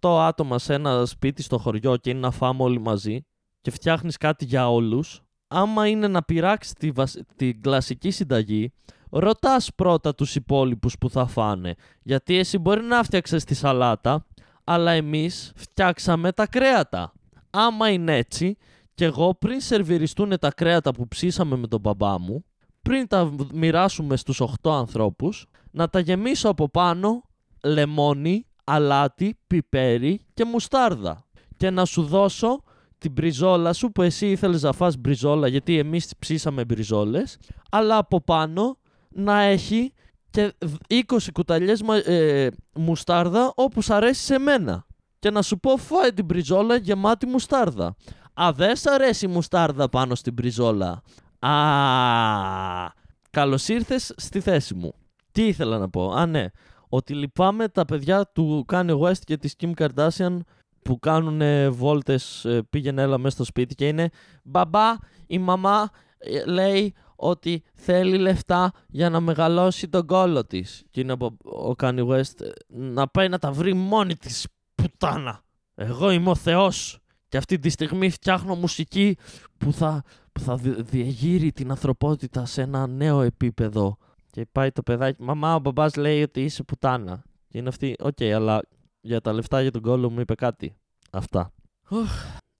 8 άτομα σε ένα σπίτι στο χωριό και είναι να φάμε όλοι μαζί και φτιάχνεις κάτι για όλους, άμα είναι να πειράξεις τη, την κλασική συνταγή, ρωτάς πρώτα τους υπόλοιπους που θα φάνε. Γιατί εσύ μπορεί να φτιάξεις τη σαλάτα, αλλά εμείς φτιάξαμε τα κρέατα. Άμα είναι έτσι, και εγώ πριν σερβιριστούν τα κρέατα που ψήσαμε με τον μπαμπά μου, πριν τα μοιράσουμε στους 8 ανθρώπους, να τα γεμίσω από πάνω λεμόνι, αλάτι, πιπέρι και μουστάρδα. Και να σου δώσω την μπριζόλα σου που εσύ ήθελες να φας μπριζόλα γιατί εμείς ψήσαμε μπριζόλες, αλλά από πάνω να έχει και 20 κουταλιές ε, μουστάρδα όπως αρέσει σε μένα. Και να σου πω φάε την μπριζόλα γεμάτη μουστάρδα. Α, δεν σ' αρέσει η μουστάρδα πάνω στην μπριζόλα. Α, καλώς ήρθες στη θέση μου. Τι ήθελα να πω; Α, ναι. Ότι λυπάμαι τα παιδιά του Kanye West και της Kim Kardashian που κάνουν βόλτες ε, πήγαινε έλα μέσα στο σπίτι και είναι «Μπαμπά, η μαμά ε, λέει ότι θέλει λεφτά για να μεγαλώσει τον κώλο της». Και είναι από ο Kanye West ε, να πάει να τα βρει μόνη της, πουτάνα. Εγώ είμαι ο Θεός και αυτή τη στιγμή φτιάχνω μουσική που θα, που θα διεγείρει την ανθρωπότητα σε ένα νέο επίπεδο. Και πάει το παιδάκι, μαμά ο μπαμπάς λέει ότι είσαι πουτάνα. Και είναι αυτή, OK, okay, αλλά για τα λεφτά για τον κώλο μου είπε κάτι. Αυτά.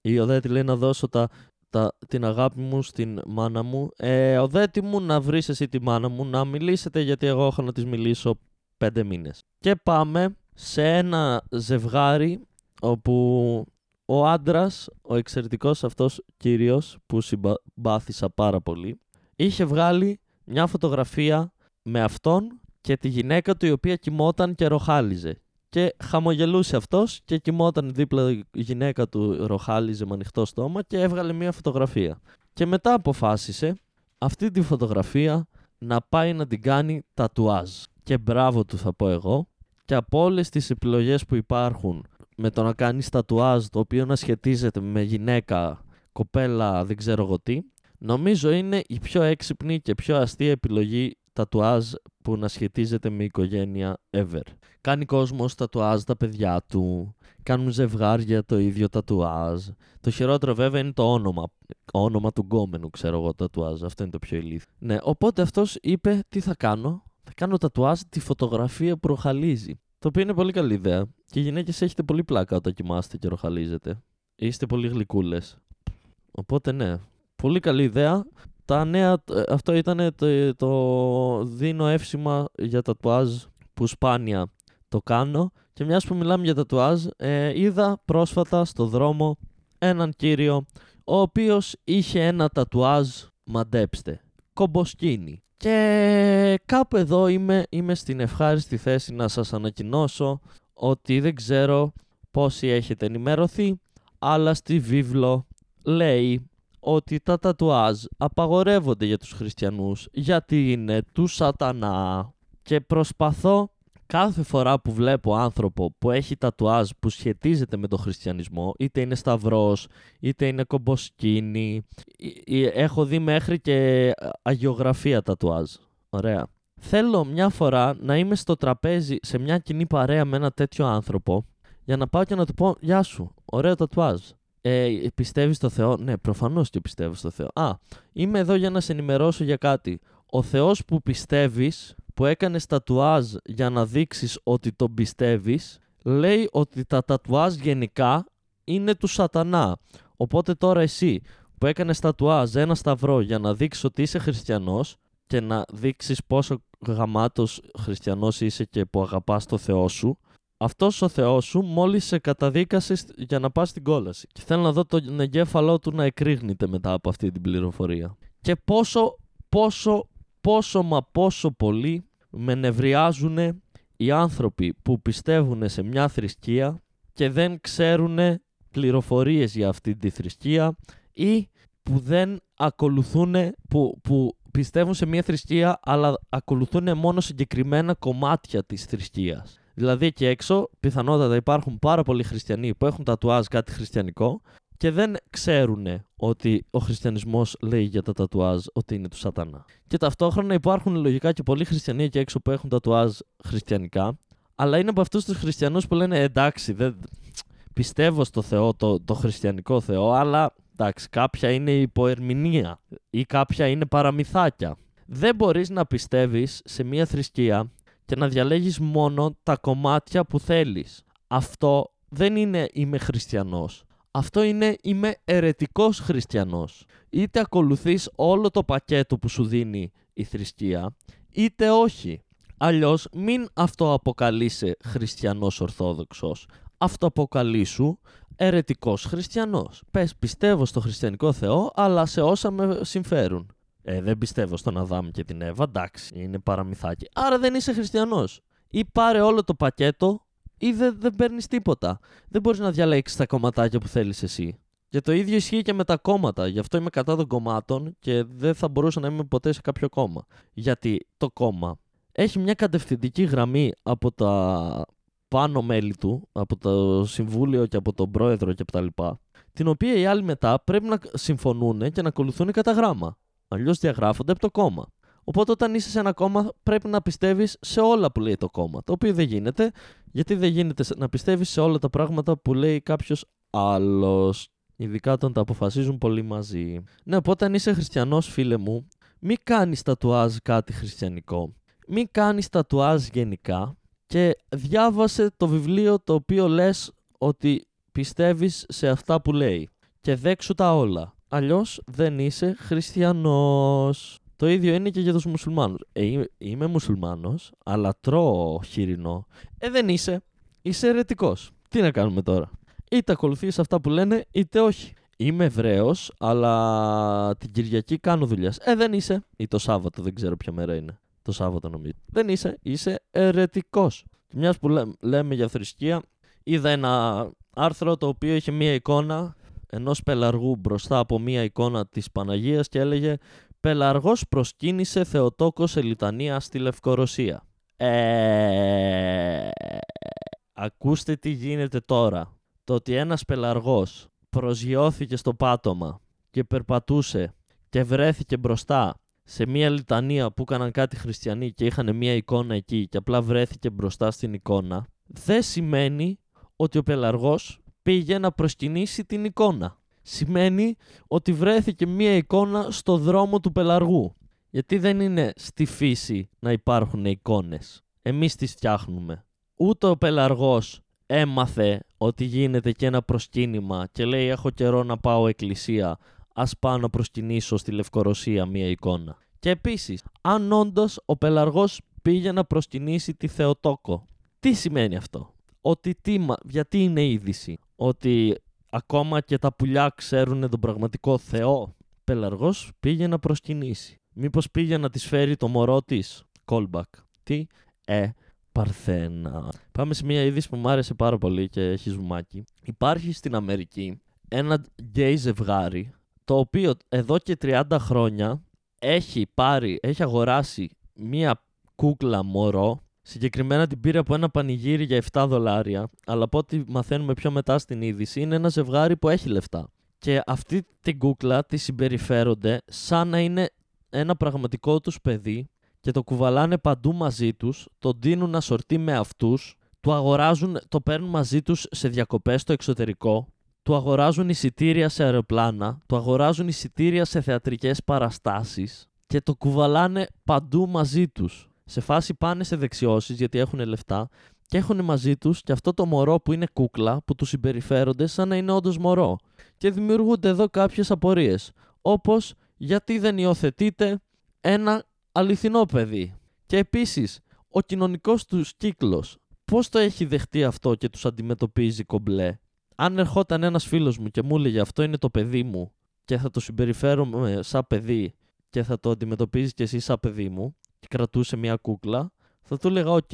Η Οδέτη λέει να δώσω τα, τα, την αγάπη μου στην μάνα μου. Ε, Οδέτη μου να βρεις εσύ τη μάνα μου, να μιλήσετε γιατί εγώ έχω να της μιλήσω πέντε μήνες. Και πάμε σε ένα ζευγάρι όπου ο άντρας, ο εξαιρετικός αυτός κύριος που συμπάθησα πάρα πολύ, είχε βγάλει μια φωτογραφία με αυτόν και τη γυναίκα του η οποία κοιμόταν και ροχάλιζε. Και χαμογελούσε αυτός και κοιμόταν δίπλα η γυναίκα του ροχάλιζε με ανοιχτό στόμα και έβγαλε μια φωτογραφία. Και μετά αποφάσισε αυτή τη φωτογραφία να πάει να την κάνει τατουάζ. Και μπράβο του θα πω εγώ. Και από όλες τις επιλογές που υπάρχουν με το να κάνεις τατουάζ το οποίο να σχετίζεται με γυναίκα, κοπέλα, δεν ξέρω εγώ τι, νομίζω είναι η πιο έξυπνη και πιο αστεία επιλογή τατουάζ που να σχετίζεται με οικογένεια ever. Κάνει κόσμο τατουάζ τα παιδιά του, κάνουν ζευγάρια το ίδιο τατουάζ. Το χειρότερο βέβαια είναι το όνομα. Όνομα του γκόμενου, ξέρω εγώ, τατουάζ. Αυτό είναι το πιο ηλίθιο. Ναι, οπότε αυτός είπε τι θα κάνω; Θα κάνω τατουάζ τη φωτογραφία που ροχαλίζει. Το οποίο είναι πολύ καλή ιδέα. Και οι γυναίκες έχετε πολύ πλάκα όταν κοιμάστε και ροχαλίζετε. Είστε πολύ γλυκούλες. Οπότε ναι. Πολύ καλή ιδέα. Τα νέα, αυτό ήταν το, το δίνω εύσημα για τατουάζ που σπάνια το κάνω. Και μιας που μιλάμε για τατουάζ, ε, είδα πρόσφατα στο δρόμο έναν κύριο ο οποίος είχε ένα τατουάζ, μαντέψτε, κομποσκίνη. Και κάπου εδώ είμαι, είμαι στην ευχάριστη θέση να σας ανακοινώσω ότι δεν ξέρω πόσοι έχετε ενημερωθεί, αλλά στη βίβλο λέει ότι τα τατουάζ απαγορεύονται για τους χριστιανούς γιατί είναι του σατανά. Και προσπαθώ κάθε φορά που βλέπω άνθρωπο που έχει τατουάζ που σχετίζεται με τον χριστιανισμό, είτε είναι σταυρός, είτε είναι κομποσκίνη, έχω δει μέχρι και αγιογραφία τατουάζ. Ωραία. Θέλω μια φορά να είμαι στο τραπέζι σε μια κοινή παρέα με ένα τέτοιο άνθρωπο για να πάω και να του πω «Γεια σου, ωραίο τατουάζ». Ε, πιστεύεις στο Θεό; Ναι, προφανώς και πιστεύω στο Θεό. Α, είμαι εδώ για να σε ενημερώσω για κάτι. Ο Θεός που πιστεύεις που έκανες τατουάζ για να δείξεις ότι τον πιστεύεις, λέει ότι τα τατουάζ γενικά είναι του σατανά. Οπότε τώρα εσύ που έκανες τατουάζ ένα σταυρό για να δείξεις ότι είσαι χριστιανός και να δείξεις πόσο γαμάτος χριστιανός είσαι και που αγαπάς το Θεό σου, αυτός ο Θεός σου μόλις σε καταδίκασε για να πας στην κόλαση. Και θέλω να δω τον εγκέφαλό του να εκρήγνεται μετά από αυτή την πληροφορία. Και πόσο, πόσο πόσο μα πόσο πολύ με νευριάζουν οι άνθρωποι που πιστεύουν σε μια θρησκεία και δεν ξέρουν πληροφορίες για αυτή τη θρησκεία ή που δεν ακολουθούν, που, που πιστεύουν σε μια θρησκεία αλλά ακολουθούν μόνο συγκεκριμένα κομμάτια της θρησκείας. Δηλαδή εκεί έξω πιθανότατα υπάρχουν πάρα πολλοί χριστιανοί που έχουν τατουάζ κάτι χριστιανικό και δεν ξέρουν ότι ο χριστιανισμός λέει για τα τατουάζ ότι είναι του σατανά. Και ταυτόχρονα υπάρχουν λογικά και πολλοί χριστιανοί εκεί έξω που έχουν τατουάζ χριστιανικά, αλλά είναι από αυτούς τους χριστιανούς που λένε εντάξει, δεν... πιστεύω στο Θεό, το, το χριστιανικό Θεό, αλλά εντάξει, κάποια είναι υποερμηνία ή κάποια είναι παραμυθάκια. Δεν μπορείς να πιστεύεις σε μια θρησκεία και να διαλέγεις μόνο τα κομμάτια που θέλεις. Αυτό δεν είναι είμαι χριστιανός. Αυτό είναι είμαι ερετικός χριστιανός. Είτε ακολουθείς όλο το πακέτο που σου δίνει η θρησκεία, είτε όχι. Αλλιώς μην αυτοαποκαλείσαι χριστιανός ορθόδοξος. Αυτοαποκαλήσου ερετικός χριστιανός. Πες πιστεύω στο χριστιανικό Θεό, αλλά σε όσα με συμφέρουν. Ε, δεν πιστεύω στον Αδάμ και την Εύα, εντάξει, είναι παραμυθάκι. Άρα δεν είσαι χριστιανός. Ή πάρε όλο το πακέτο ή δεν, δεν παίρνεις τίποτα. Δεν μπορείς να διαλέξεις τα κομματάκια που θέλεις εσύ. Και το ίδιο ισχύει και με τα κόμματα. Γι' αυτό είμαι κατά των κομμάτων και δεν θα μπορούσα να είμαι ποτέ σε κάποιο κόμμα. Γιατί το κόμμα έχει μια κατευθυντική γραμμή από τα πάνω μέλη του, από το συμβούλιο και από τον πρόεδρο και από τα λοιπά, την οποία οι άλλοι μετά πρέπει να συμφωνούν και να ακολουθούν κατά γράμμα. Αλλιώς διαγράφονται από το κόμμα. Οπότε όταν είσαι σε ένα κόμμα πρέπει να πιστεύεις σε όλα που λέει το κόμμα. Το οποίο δεν γίνεται, γιατί δεν γίνεται να πιστεύεις σε όλα τα πράγματα που λέει κάποιος άλλος. Ειδικά όταν τα αποφασίζουν πολύ μαζί. Ναι, οπότε αν είσαι χριστιανός, φίλε μου, μην κάνεις τατουάζ κάτι χριστιανικό. Μην κάνεις τατουάζ γενικά και διάβασε το βιβλίο το οποίο λες ότι πιστεύεις σε αυτά που λέει και δέξου τα όλα. Αλλιώς δεν είσαι χριστιανός. Το ίδιο είναι και για τους μουσουλμάνους. Ε, είμαι μουσουλμάνος, αλλά τρώω χοιρινό. Ε, δεν είσαι. Είσαι αιρετικός. Τι να κάνουμε τώρα; είτε ακολουθείς αυτά που λένε είτε όχι. Είμαι Εβραίο, αλλά την Κυριακή κάνω δουλειά. Ε, δεν είσαι. Ή το Σάββατο, δεν ξέρω ποια μέρα είναι. Το Σάββατο νομίζω. Δεν είσαι. Είσαι ερετικό. Και μιας που λέμε για θρησκεία, είδα ένα άρθρο το οποίο είχε μία εικόνα ενός πελαργού μπροστά από μία εικόνα της Παναγίας και έλεγε «Πελαργός προσκύνησε Θεοτόκος σε λιτανία στη Λευκορωσία». Ε... Ακούστε τι γίνεται τώρα. Το ότι ένας πελαργός προσγειώθηκε στο πάτωμα και περπατούσε και βρέθηκε μπροστά σε μια λιτανία που έκαναν κάτι χριστιανοί και είχαν μια εικόνα εκεί και απλά βρέθηκε μπροστά στην εικόνα, δεν σημαίνει ότι ο πελαργός πήγε να προσκυνήσει την εικόνα. Σημαίνει ότι βρέθηκε μια εικόνα στο δρόμο του πελαργού. Γιατί δεν είναι στη φύση να υπάρχουν εικόνες. Εμείς τις φτιάχνουμε. Ούτε ο πελαργός έμαθε ότι γίνεται και ένα προσκύνημα και λέει έχω καιρό να πάω εκκλησία, ας πάω να προσκυνήσω στη Λευκορωσία μία εικόνα. Και επίσης, αν όντως ο πελαργός πήγε να προσκυνήσει τη Θεοτόκο, τι σημαίνει αυτό; Ότι τι, γιατί είναι είδηση; Ότι ακόμα και τα πουλιά ξέρουν τον πραγματικό Θεό. Πελαργός πήγε να προσκυνήσει. Μήπως πήγε να της φέρει το μωρό της. Callback. Τι; Ε, Παρθένα. Πάμε σε μια είδηση που μου άρεσε πάρα πολύ και έχει ζουμάκι. Υπάρχει στην Αμερική ένα γκέι ζευγάρι το οποίο εδώ και 30 χρόνια έχει πάρει, έχει αγοράσει μια κούκλα μωρό Συγκεκριμένα την πήρε από ένα πανηγύρι για 7 δολάρια, αλλά από ό,τι μαθαίνουμε πιο μετά στην είδηση, είναι ένα ζευγάρι που έχει λεφτά. Και αυτή την κούκλα τη συμπεριφέρονται σαν να είναι ένα πραγματικό τους παιδί και το κουβαλάνε παντού μαζί τους, το δίνουν να σορτεί με αυτούς, το αγοράζουν, το παίρνουν μαζί τους σε διακοπές στο εξωτερικό, του αγοράζουν εισιτήρια σε αεροπλάνα, του αγοράζουν εισιτήρια σε θεατρικές παραστάσεις και το κουβαλάνε παντού μαζί τους. Σε φάση πάνε σε δεξιώσεις γιατί έχουν λεφτά και έχουν μαζί τους και αυτό το μωρό που είναι κούκλα που τους συμπεριφέρονται σαν να είναι όντως μωρό. Και δημιουργούνται εδώ κάποιες απορίες, όπως γιατί δεν υιοθετείται ένα αληθινό παιδί. Και επίσης, ο κοινωνικός τους κύκλος, πώς το έχει δεχτεί αυτό και τους αντιμετωπίζει κομπλέ; Αν ερχόταν ένας φίλος μου και μου έλεγε αυτό είναι το παιδί μου και θα το συμπεριφέρομαι σαν παιδί και θα το αντιμετωπίζεις και εσύ σαν παιδί μου και κρατούσε μια κούκλα, θα του έλεγα οκ,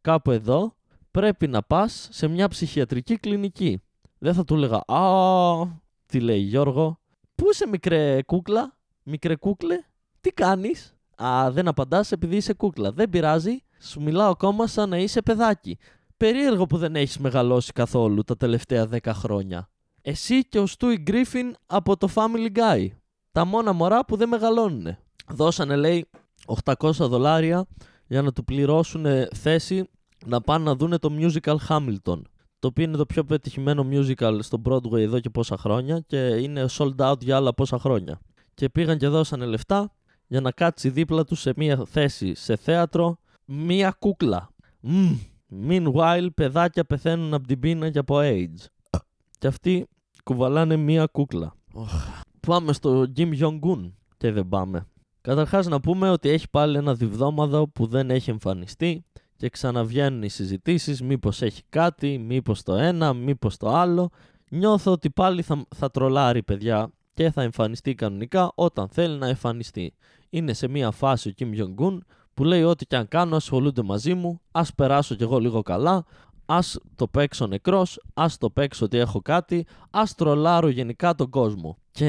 κάπου εδώ πρέπει να πας σε μια ψυχιατρική κλινική. Δεν θα του έλεγα «Α, τι λέει Γιώργο, πού είσαι μικρέ κούκλα, μικρέ κούκλε, τι κάνεις» Α, δεν απαντάς επειδή είσαι κούκλα. Δεν πειράζει, σου μιλάω ακόμα σαν να είσαι παιδάκι. Περίεργο που δεν έχεις μεγαλώσει καθόλου τα τελευταία 10 χρόνια. Εσύ και ο Stewie Griffin από το Family Guy. Τα μόνα μωρά που δεν μεγαλώνουν. Δώσανε, λέει, 800 δολάρια για να του πληρώσουν θέση να πάνε να δούνε το musical Hamilton. Το οποίο είναι το πιο πετυχημένο musical στο Broadway εδώ και πόσα χρόνια και είναι sold out για άλλα πόσα χρόνια. Και πήγαν και δώσανε λεφτά για να κάτσει δίπλα τους σε μία θέση σε θέατρο μία κούκλα. Mm. Meanwhile, παιδάκια πεθαίνουν από την πείνα και από AIDS. Και αυτοί κουβαλάνε μία κούκλα. Πάμε στο Jim Jong-un και δεν πάμε. Καταρχάς να πούμε ότι έχει πάλι ένα διβδόμαδο που δεν έχει εμφανιστεί και ξαναβγαίνουν οι συζητήσεις μήπως έχει κάτι, μήπως το ένα, μήπως το άλλο. Νιώθω ότι πάλι θα, θα τρολάρει παιδιά και θα εμφανιστεί κανονικά όταν θέλει να εμφανιστεί είναι σε μια φάση ο Kim Jong-un που λέει ό,τι και αν κάνω ασχολούνται μαζί μου, ας περάσω κι εγώ λίγο καλά, ας το παίξω νεκρός, ας το παίξω ότι έχω κάτι, ας τρολάρω γενικά τον κόσμο. Και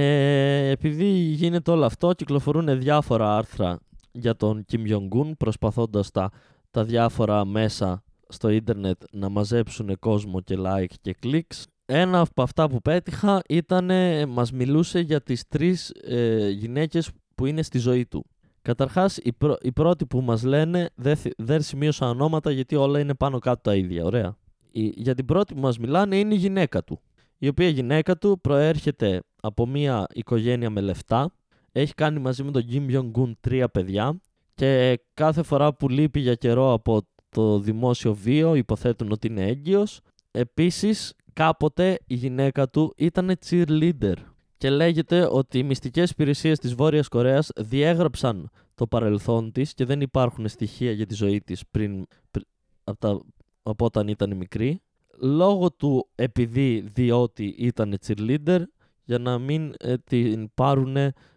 επειδή γίνεται όλο αυτό, κυκλοφορούν διάφορα άρθρα για τον Kim Jong-un προσπαθώντας τα, τα διάφορα μέσα στο ίντερνετ να μαζέψουν κόσμο και like και clicks. Ένα από αυτά που πέτυχα ήταν, μας μιλούσε για τις τρεις ε, γυναίκες που είναι στη ζωή του. Καταρχάς, οι, πρω... οι πρώτοι που μας λένε δεν, δεν σημείωσα ονόματα γιατί όλα είναι πάνω κάτω τα ίδια. Ωραία. Η... Για την πρώτη που μας μιλάνε είναι η γυναίκα του. Η οποία γυναίκα του προέρχεται από μια οικογένεια με λεφτά. Έχει κάνει μαζί με τον Kim Jong-un τρία παιδιά. Και κάθε φορά που λείπει για καιρό από το δημόσιο βίο υποθέτουν ότι είναι έγκυος. Επίσης κάποτε η γυναίκα του ήταν cheerleader και λέγεται ότι οι μυστικές υπηρεσίες της Βόρειας Κορέας διέγραψαν το παρελθόν της και δεν υπάρχουν στοιχεία για τη ζωή της πριν, πριν από, τα, από όταν ήταν μικρή. λόγω του επειδή διότι ήταν cheerleader για να μην ε, την πάρουν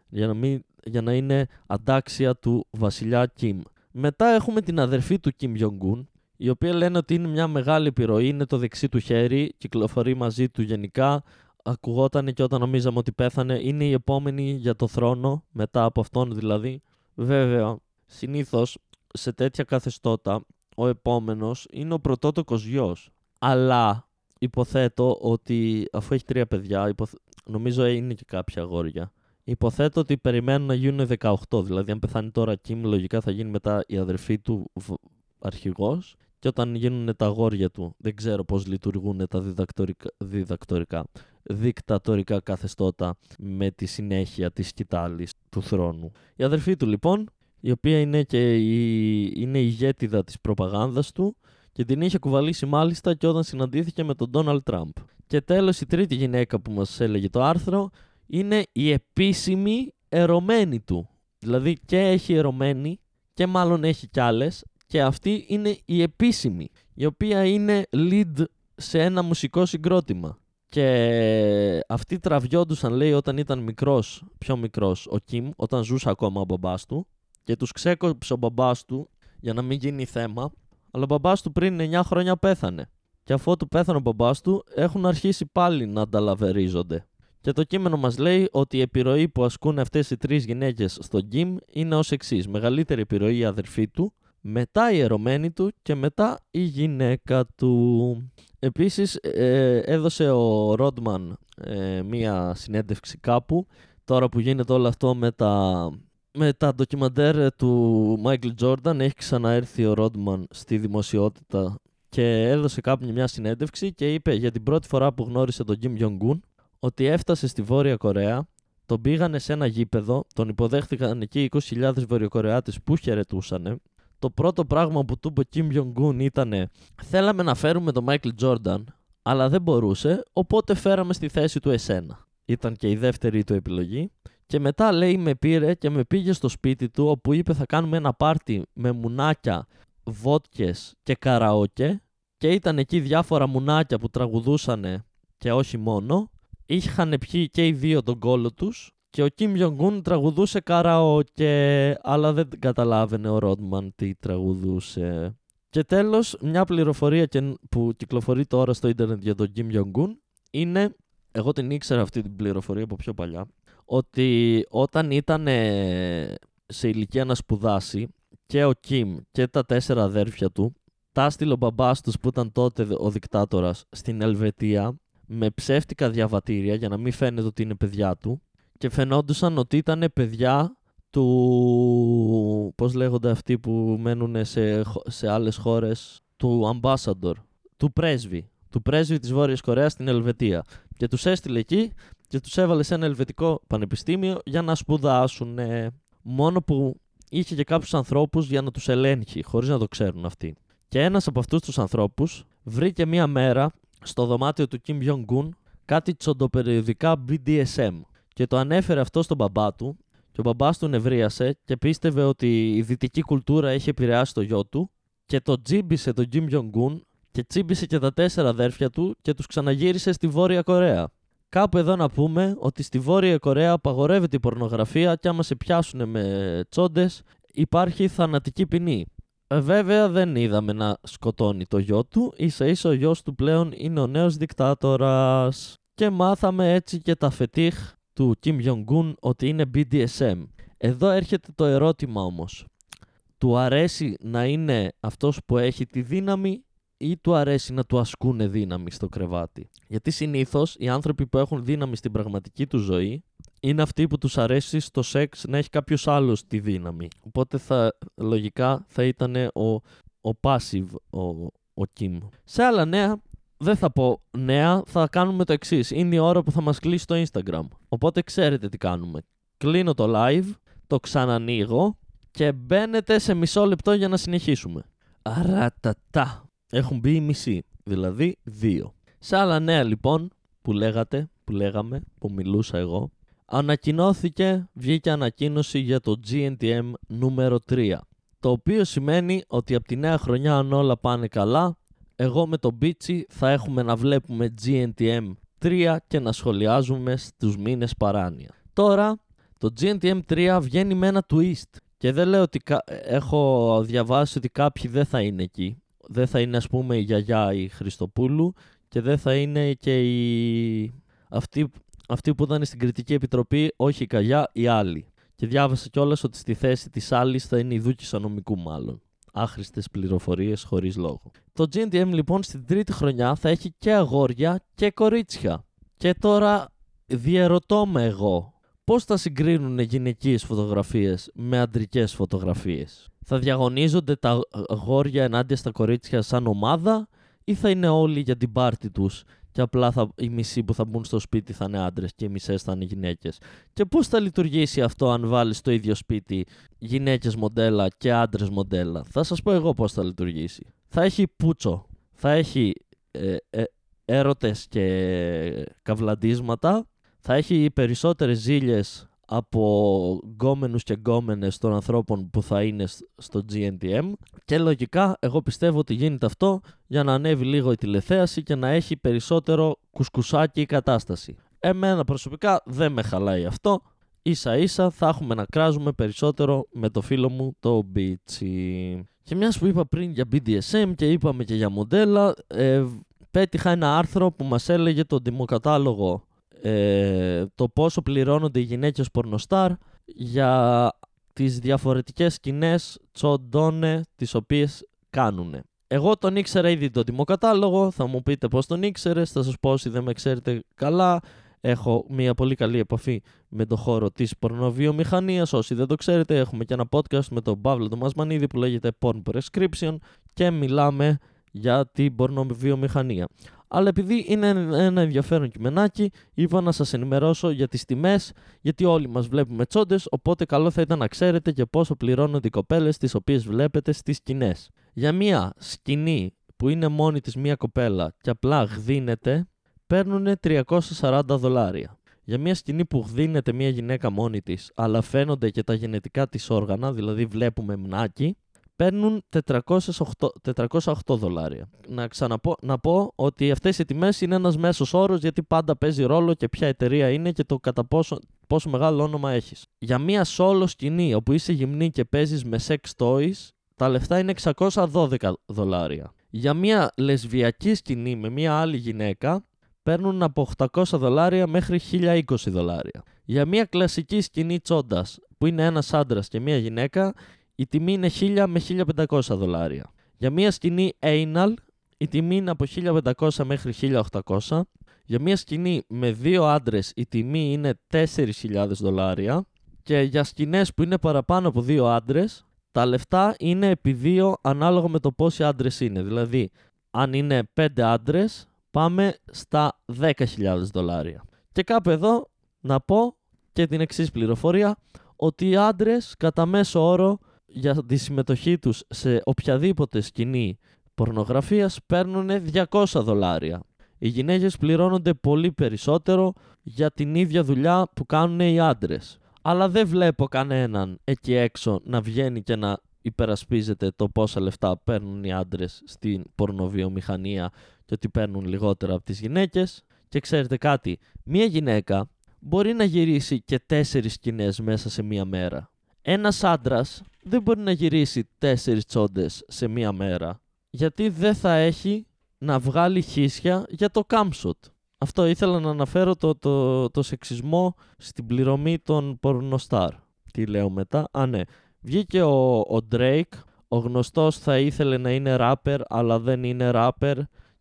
για να, μην, για να είναι αντάξια του βασιλιά Κιμ. Μετά έχουμε την αδερφή του Κιμ Jong-un η οποία λένε ότι είναι μια μεγάλη επιρροή, είναι το δεξί του χέρι, κυκλοφορεί μαζί του γενικά, ακουγόταν και όταν νομίζαμε ότι πέθανε, είναι η επόμενη για το θρόνο, μετά από αυτόν δηλαδή. Βέβαια, συνήθως σε τέτοια καθεστώτα, ο επόμενος είναι ο πρωτότοκος γιος. Αλλά υποθέτω ότι αφού έχει τρία παιδιά, υποθ... νομίζω είναι και κάποια αγόρια. Υποθέτω ότι περιμένουν να γίνουν 18, δηλαδή αν πεθάνει τώρα Κιμ, λογικά θα γίνει μετά η αδερφή του αρχηγός και όταν γίνουν τα αγόρια του. Δεν ξέρω πώς λειτουργούν τα διδακτορικά, διδακτορικά δικτατορικά καθεστώτα με τη συνέχεια της σκητάλης του θρόνου. Η αδερφή του λοιπόν, η οποία είναι και η, είναι η ηγέτιδα της προπαγάνδας του και την είχε κουβαλήσει μάλιστα και όταν συναντήθηκε με τον Ντόναλτ Τραμπ. Και τέλος η τρίτη γυναίκα που μας έλεγε το άρθρο είναι η επίσημη ερωμένη του. Δηλαδή και έχει ερωμένη και μάλλον έχει κι άλλες και αυτή είναι η επίσημη, η οποία είναι lead σε ένα μουσικό συγκρότημα. Και αυτοί τραβιόντουσαν, λέει, όταν ήταν μικρός, πιο μικρός, ο Κιμ, όταν ζούσε ακόμα ο μπαμπάς του και τους ξέκοψε ο μπαμπάς του για να μην γίνει θέμα, αλλά ο μπαμπάς του πριν 9 χρόνια πέθανε. Και αφού του πέθανε ο μπαμπάς του, έχουν αρχίσει πάλι να ανταλαβερίζονται. Και το κείμενο μας λέει ότι η επιρροή που ασκούν αυτές οι τρεις γυναίκες στον Κιμ είναι ως εξής. Μεγαλύτερη επιρροή η αδερφή του, μετά η ερωμένη του και μετά η γυναίκα του. Επίσης ε, έδωσε ο Ρόντμαν ε, μία συνέντευξη κάπου τώρα που γίνεται όλο αυτό με τα, με τα ντοκιμαντέρ του Μάικλ Τζόρνταν έχει ξαναέρθει ο Ρόντμαν στη δημοσιότητα και έδωσε κάπου μια συνέντευξη και είπε για την πρώτη φορά που γνώρισε τον Κιμ Jong-un ότι έφτασε στη Βόρεια Κορέα, τον πήγανε σε ένα γήπεδο, τον υποδέχτηκαν εκεί 20.000 Βορειοκορεάτες που χαιρετούσαν το πρώτο πράγμα που του είπε ο Kim Jong-un ήταν θέλαμε να φέρουμε τον Michael Jordan, αλλά δεν μπορούσε, οπότε φέραμε στη θέση του εσένα. Ήταν και η δεύτερη του επιλογή. Και μετά λέει με πήρε και με πήγε στο σπίτι του όπου είπε θα κάνουμε ένα πάρτι με μουνάκια, βότκες και καραόκε και ήταν εκεί διάφορα μουνάκια που τραγουδούσαν και όχι μόνο. Είχαν πιει και οι δύο τον κόλο τους και ο Κιμ Jong-un τραγουδούσε καραόκε, αλλά δεν καταλάβαινε ο Ρόντμαν τι τραγουδούσε. Και τέλος, μια πληροφορία που κυκλοφορεί τώρα στο ίντερνετ για τον Κιμ Jong-un είναι, εγώ την ήξερα αυτή την πληροφορία από πιο παλιά, ότι όταν ήταν σε ηλικία να σπουδάσει και ο Κιμ και τα τέσσερα αδέρφια του, τα έστειλε ο μπαμπάς τους που ήταν τότε ο δικτάτορας στην Ελβετία με ψεύτικα διαβατήρια για να μην φαίνεται ότι είναι παιδιά του και φαινόντουσαν ότι ήταν παιδιά του, πώς λέγονται αυτοί που μένουν σε, σε άλλες χώρες, του ambassador, του πρέσβη, του πρέσβη της Βόρειας Κορέας στην Ελβετία. Και τους έστειλε εκεί και τους έβαλε σε ένα ελβετικό πανεπιστήμιο για να σπουδάσουν. Μόνο που είχε και κάποιους ανθρώπους για να τους ελέγχει, χωρίς να το ξέρουν αυτοί. Και ένας από αυτούς τους ανθρώπους βρήκε μία μέρα στο δωμάτιο του Kim Jong-un κάτι τσοντοπεριοδικά BDSM και το ανέφερε αυτό στον μπαμπά του και ο μπαμπάς του νευρίασε και πίστευε ότι η δυτική κουλτούρα έχει επηρεάσει το γιο του και το τζίμπησε τον Kim Jong-un και τσίμπησε και τα τέσσερα αδέρφια του και τους ξαναγύρισε στη Βόρεια Κορέα. Κάπου εδώ να πούμε ότι στη Βόρεια Κορέα απαγορεύεται η πορνογραφία και άμα σε πιάσουν με τσόντες υπάρχει θανατική ποινή. Ε, βέβαια δεν είδαμε να σκοτώνει το γιο του, ίσα ίσα ο γιος του πλέον είναι ο νέος δικτάτορας. Και μάθαμε έτσι και τα φετίχ του Kim Jong-un ότι είναι BDSM. Εδώ έρχεται το ερώτημα όμως. Του αρέσει να είναι αυτός που έχει τη δύναμη ή του αρέσει να του ασκούνε δύναμη στο κρεβάτι; Γιατί συνήθως οι άνθρωποι που έχουν δύναμη στην πραγματική του ζωή είναι αυτοί που τους αρέσει στο σεξ να έχει κάποιος άλλος τη δύναμη. Οπότε θα, λογικά θα ήταν ο, ο passive ο, ο Kim. Σε άλλα νέα δεν θα πω νέα, θα κάνουμε το εξής. Είναι η ώρα που θα μας κλείσει το Instagram. Οπότε ξέρετε τι κάνουμε. Κλείνω το live, το ξανανοίγω και μπαίνετε σε μισό λεπτό για να συνεχίσουμε. Αρατατά. Έχουν μπει οι μισοί, δηλαδή δύο. Σε άλλα νέα λοιπόν που λέγατε, που λέγαμε, που μιλούσα εγώ, ανακοινώθηκε, βγήκε ανακοίνωση για το GNTM νούμερο 3. Το οποίο σημαίνει ότι από τη νέα χρονιά αν όλα πάνε καλά εγώ με τον Μπίτσι θα έχουμε να βλέπουμε GNTM 3 και να σχολιάζουμε στους μήνες παράνοια. Τώρα, το GNTM 3 βγαίνει με ένα twist και δεν λέω ότι έχω διαβάσει ότι κάποιοι δεν θα είναι εκεί. Δεν θα είναι ας πούμε η γιαγιά η Χριστοπούλου και δεν θα είναι και η... αυτή, αυτή που ήταν στην κριτική επιτροπή, όχι η Καγιά, η άλλη. Και διάβασα κιόλας ότι στη θέση της άλλης θα είναι η Δούκη Ανομικού μάλλον. Άχρηστες πληροφορίες χωρίς λόγο. Το GNTM λοιπόν στην τρίτη χρονιά θα έχει και αγόρια και κορίτσια. Και τώρα διαρωτώ με εγώ πώς θα συγκρίνουν γυναικείες φωτογραφίες με αντρικές φωτογραφίες; Θα διαγωνίζονται τα αγόρια ενάντια στα κορίτσια σαν ομάδα ή θα είναι όλοι για την πάρτη τους και απλά θα, οι μισοί που θα μπουν στο σπίτι θα είναι άντρες και οι μισές θα είναι γυναίκες. Και πώς θα λειτουργήσει αυτό αν βάλεις στο ίδιο σπίτι γυναίκες μοντέλα και άντρες μοντέλα; Θα σας πω εγώ πώς θα λειτουργήσει. Θα έχει πούτσο, θα έχει ε, ε, έρωτες και καυλαντίσματα, θα έχει περισσότερες ζήλιες από γκόμενους και γκόμενες των ανθρώπων που θα είναι στο GNTM και λογικά εγώ πιστεύω ότι γίνεται αυτό για να ανέβει λίγο η τηλεθέαση και να έχει περισσότερο κουσκουσάκι η κατάσταση. Εμένα προσωπικά δεν με χαλάει αυτό. Ίσα ίσα θα έχουμε να κράζουμε περισσότερο με το φίλο μου το Μπίτσι. Και μιας που είπα πριν για BDSM και είπαμε και για μοντέλα, ε, πέτυχα ένα άρθρο που μας έλεγε το δημοκατάλογο ε, το πόσο πληρώνονται οι γυναίκες πορνοστάρ για τις διαφορετικές σκηνές τσοντώνε τις οποίες κάνουν. Εγώ τον ήξερα ήδη τον τιμοκατάλογο, θα μου πείτε πώς τον ήξερες, θα σας πω όσοι δεν με ξέρετε καλά. Έχω μια πολύ καλή επαφή με το χώρο της πορνοβιομηχανίας. Όσοι δεν το ξέρετε, έχουμε και ένα podcast με τον Παύλο τον Μασμανίδη που λέγεται Porn Prescription και μιλάμε για την πορνοβιομηχανία αλλά επειδή είναι ένα ενδιαφέρον κειμενάκι, είπα να σας ενημερώσω για τις τιμές, γιατί όλοι μας βλέπουμε τσόντες, οπότε καλό θα ήταν να ξέρετε και πόσο πληρώνονται οι κοπέλες τις οποίες βλέπετε στις σκηνές. Για μία σκηνή που είναι μόνη της μία κοπέλα και απλά γδίνεται, παίρνουν 340 δολάρια. Για μια σκηνή που γδίνεται μια γυναίκα μόνη της, αλλά φαίνονται και τα γενετικά της όργανα, δηλαδή βλέπουμε μνάκι, παίρνουν 408, 408 δολάρια. Να ξαναπώ να πω ότι αυτές οι τιμές είναι ένας μέσος όρος γιατί πάντα παίζει ρόλο και ποια εταιρεία είναι και το κατά πόσο, πόσο μεγάλο όνομα έχεις. Για μία solo σκηνή όπου είσαι γυμνή και παίζεις με sex toys, τα λεφτά είναι 612 δολάρια. Για μία λεσβιακή σκηνή με μία άλλη γυναίκα, παίρνουν από 800 δολάρια μέχρι 1020 δολάρια. Για μία κλασική σκηνή τσόντας που είναι ένας άντρας και μία γυναίκα, η τιμή είναι 1000 με 1500 δολάρια. Για μια σκηνή anal η τιμή είναι από 1500 μέχρι 1800. Για μια σκηνή με δύο άντρες η τιμή είναι 4.000 δολάρια. Και για σκηνές που είναι παραπάνω από δύο άντρες, τα λεφτά είναι επί δύο ανάλογα με το πόσοι άντρες είναι. Δηλαδή, αν είναι 5 άντρες, πάμε στα 10.000 δολάρια. Και κάπου εδώ να πω και την εξής πληροφορία, ότι οι άντρες κατά μέσο όρο για τη συμμετοχή τους σε οποιαδήποτε σκηνή πορνογραφίας παίρνουν 200 δολάρια. Οι γυναίκες πληρώνονται πολύ περισσότερο για την ίδια δουλειά που κάνουν οι άντρες. Αλλά δεν βλέπω κανέναν εκεί έξω να βγαίνει και να υπερασπίζεται το πόσα λεφτά παίρνουν οι άντρες στην πορνοβιομηχανία και ότι παίρνουν λιγότερα από τις γυναίκες. Και ξέρετε κάτι, μία γυναίκα μπορεί να γυρίσει και τέσσερις σκηνές μέσα σε μία μέρα. Ένας άντρας δεν μπορεί να γυρίσει τέσσερις τσόντες σε μία μέρα. Γιατί δεν θα έχει να βγάλει χίσια για το κάμπσοτ. Αυτό ήθελα να αναφέρω το, το, το σεξισμό στην πληρωμή των πορνοστάρ. Τι λέω μετά; Α, ναι. Βγήκε ο, ο Drake. Ο γνωστός θα ήθελε να είναι rapper, αλλά δεν είναι rapper.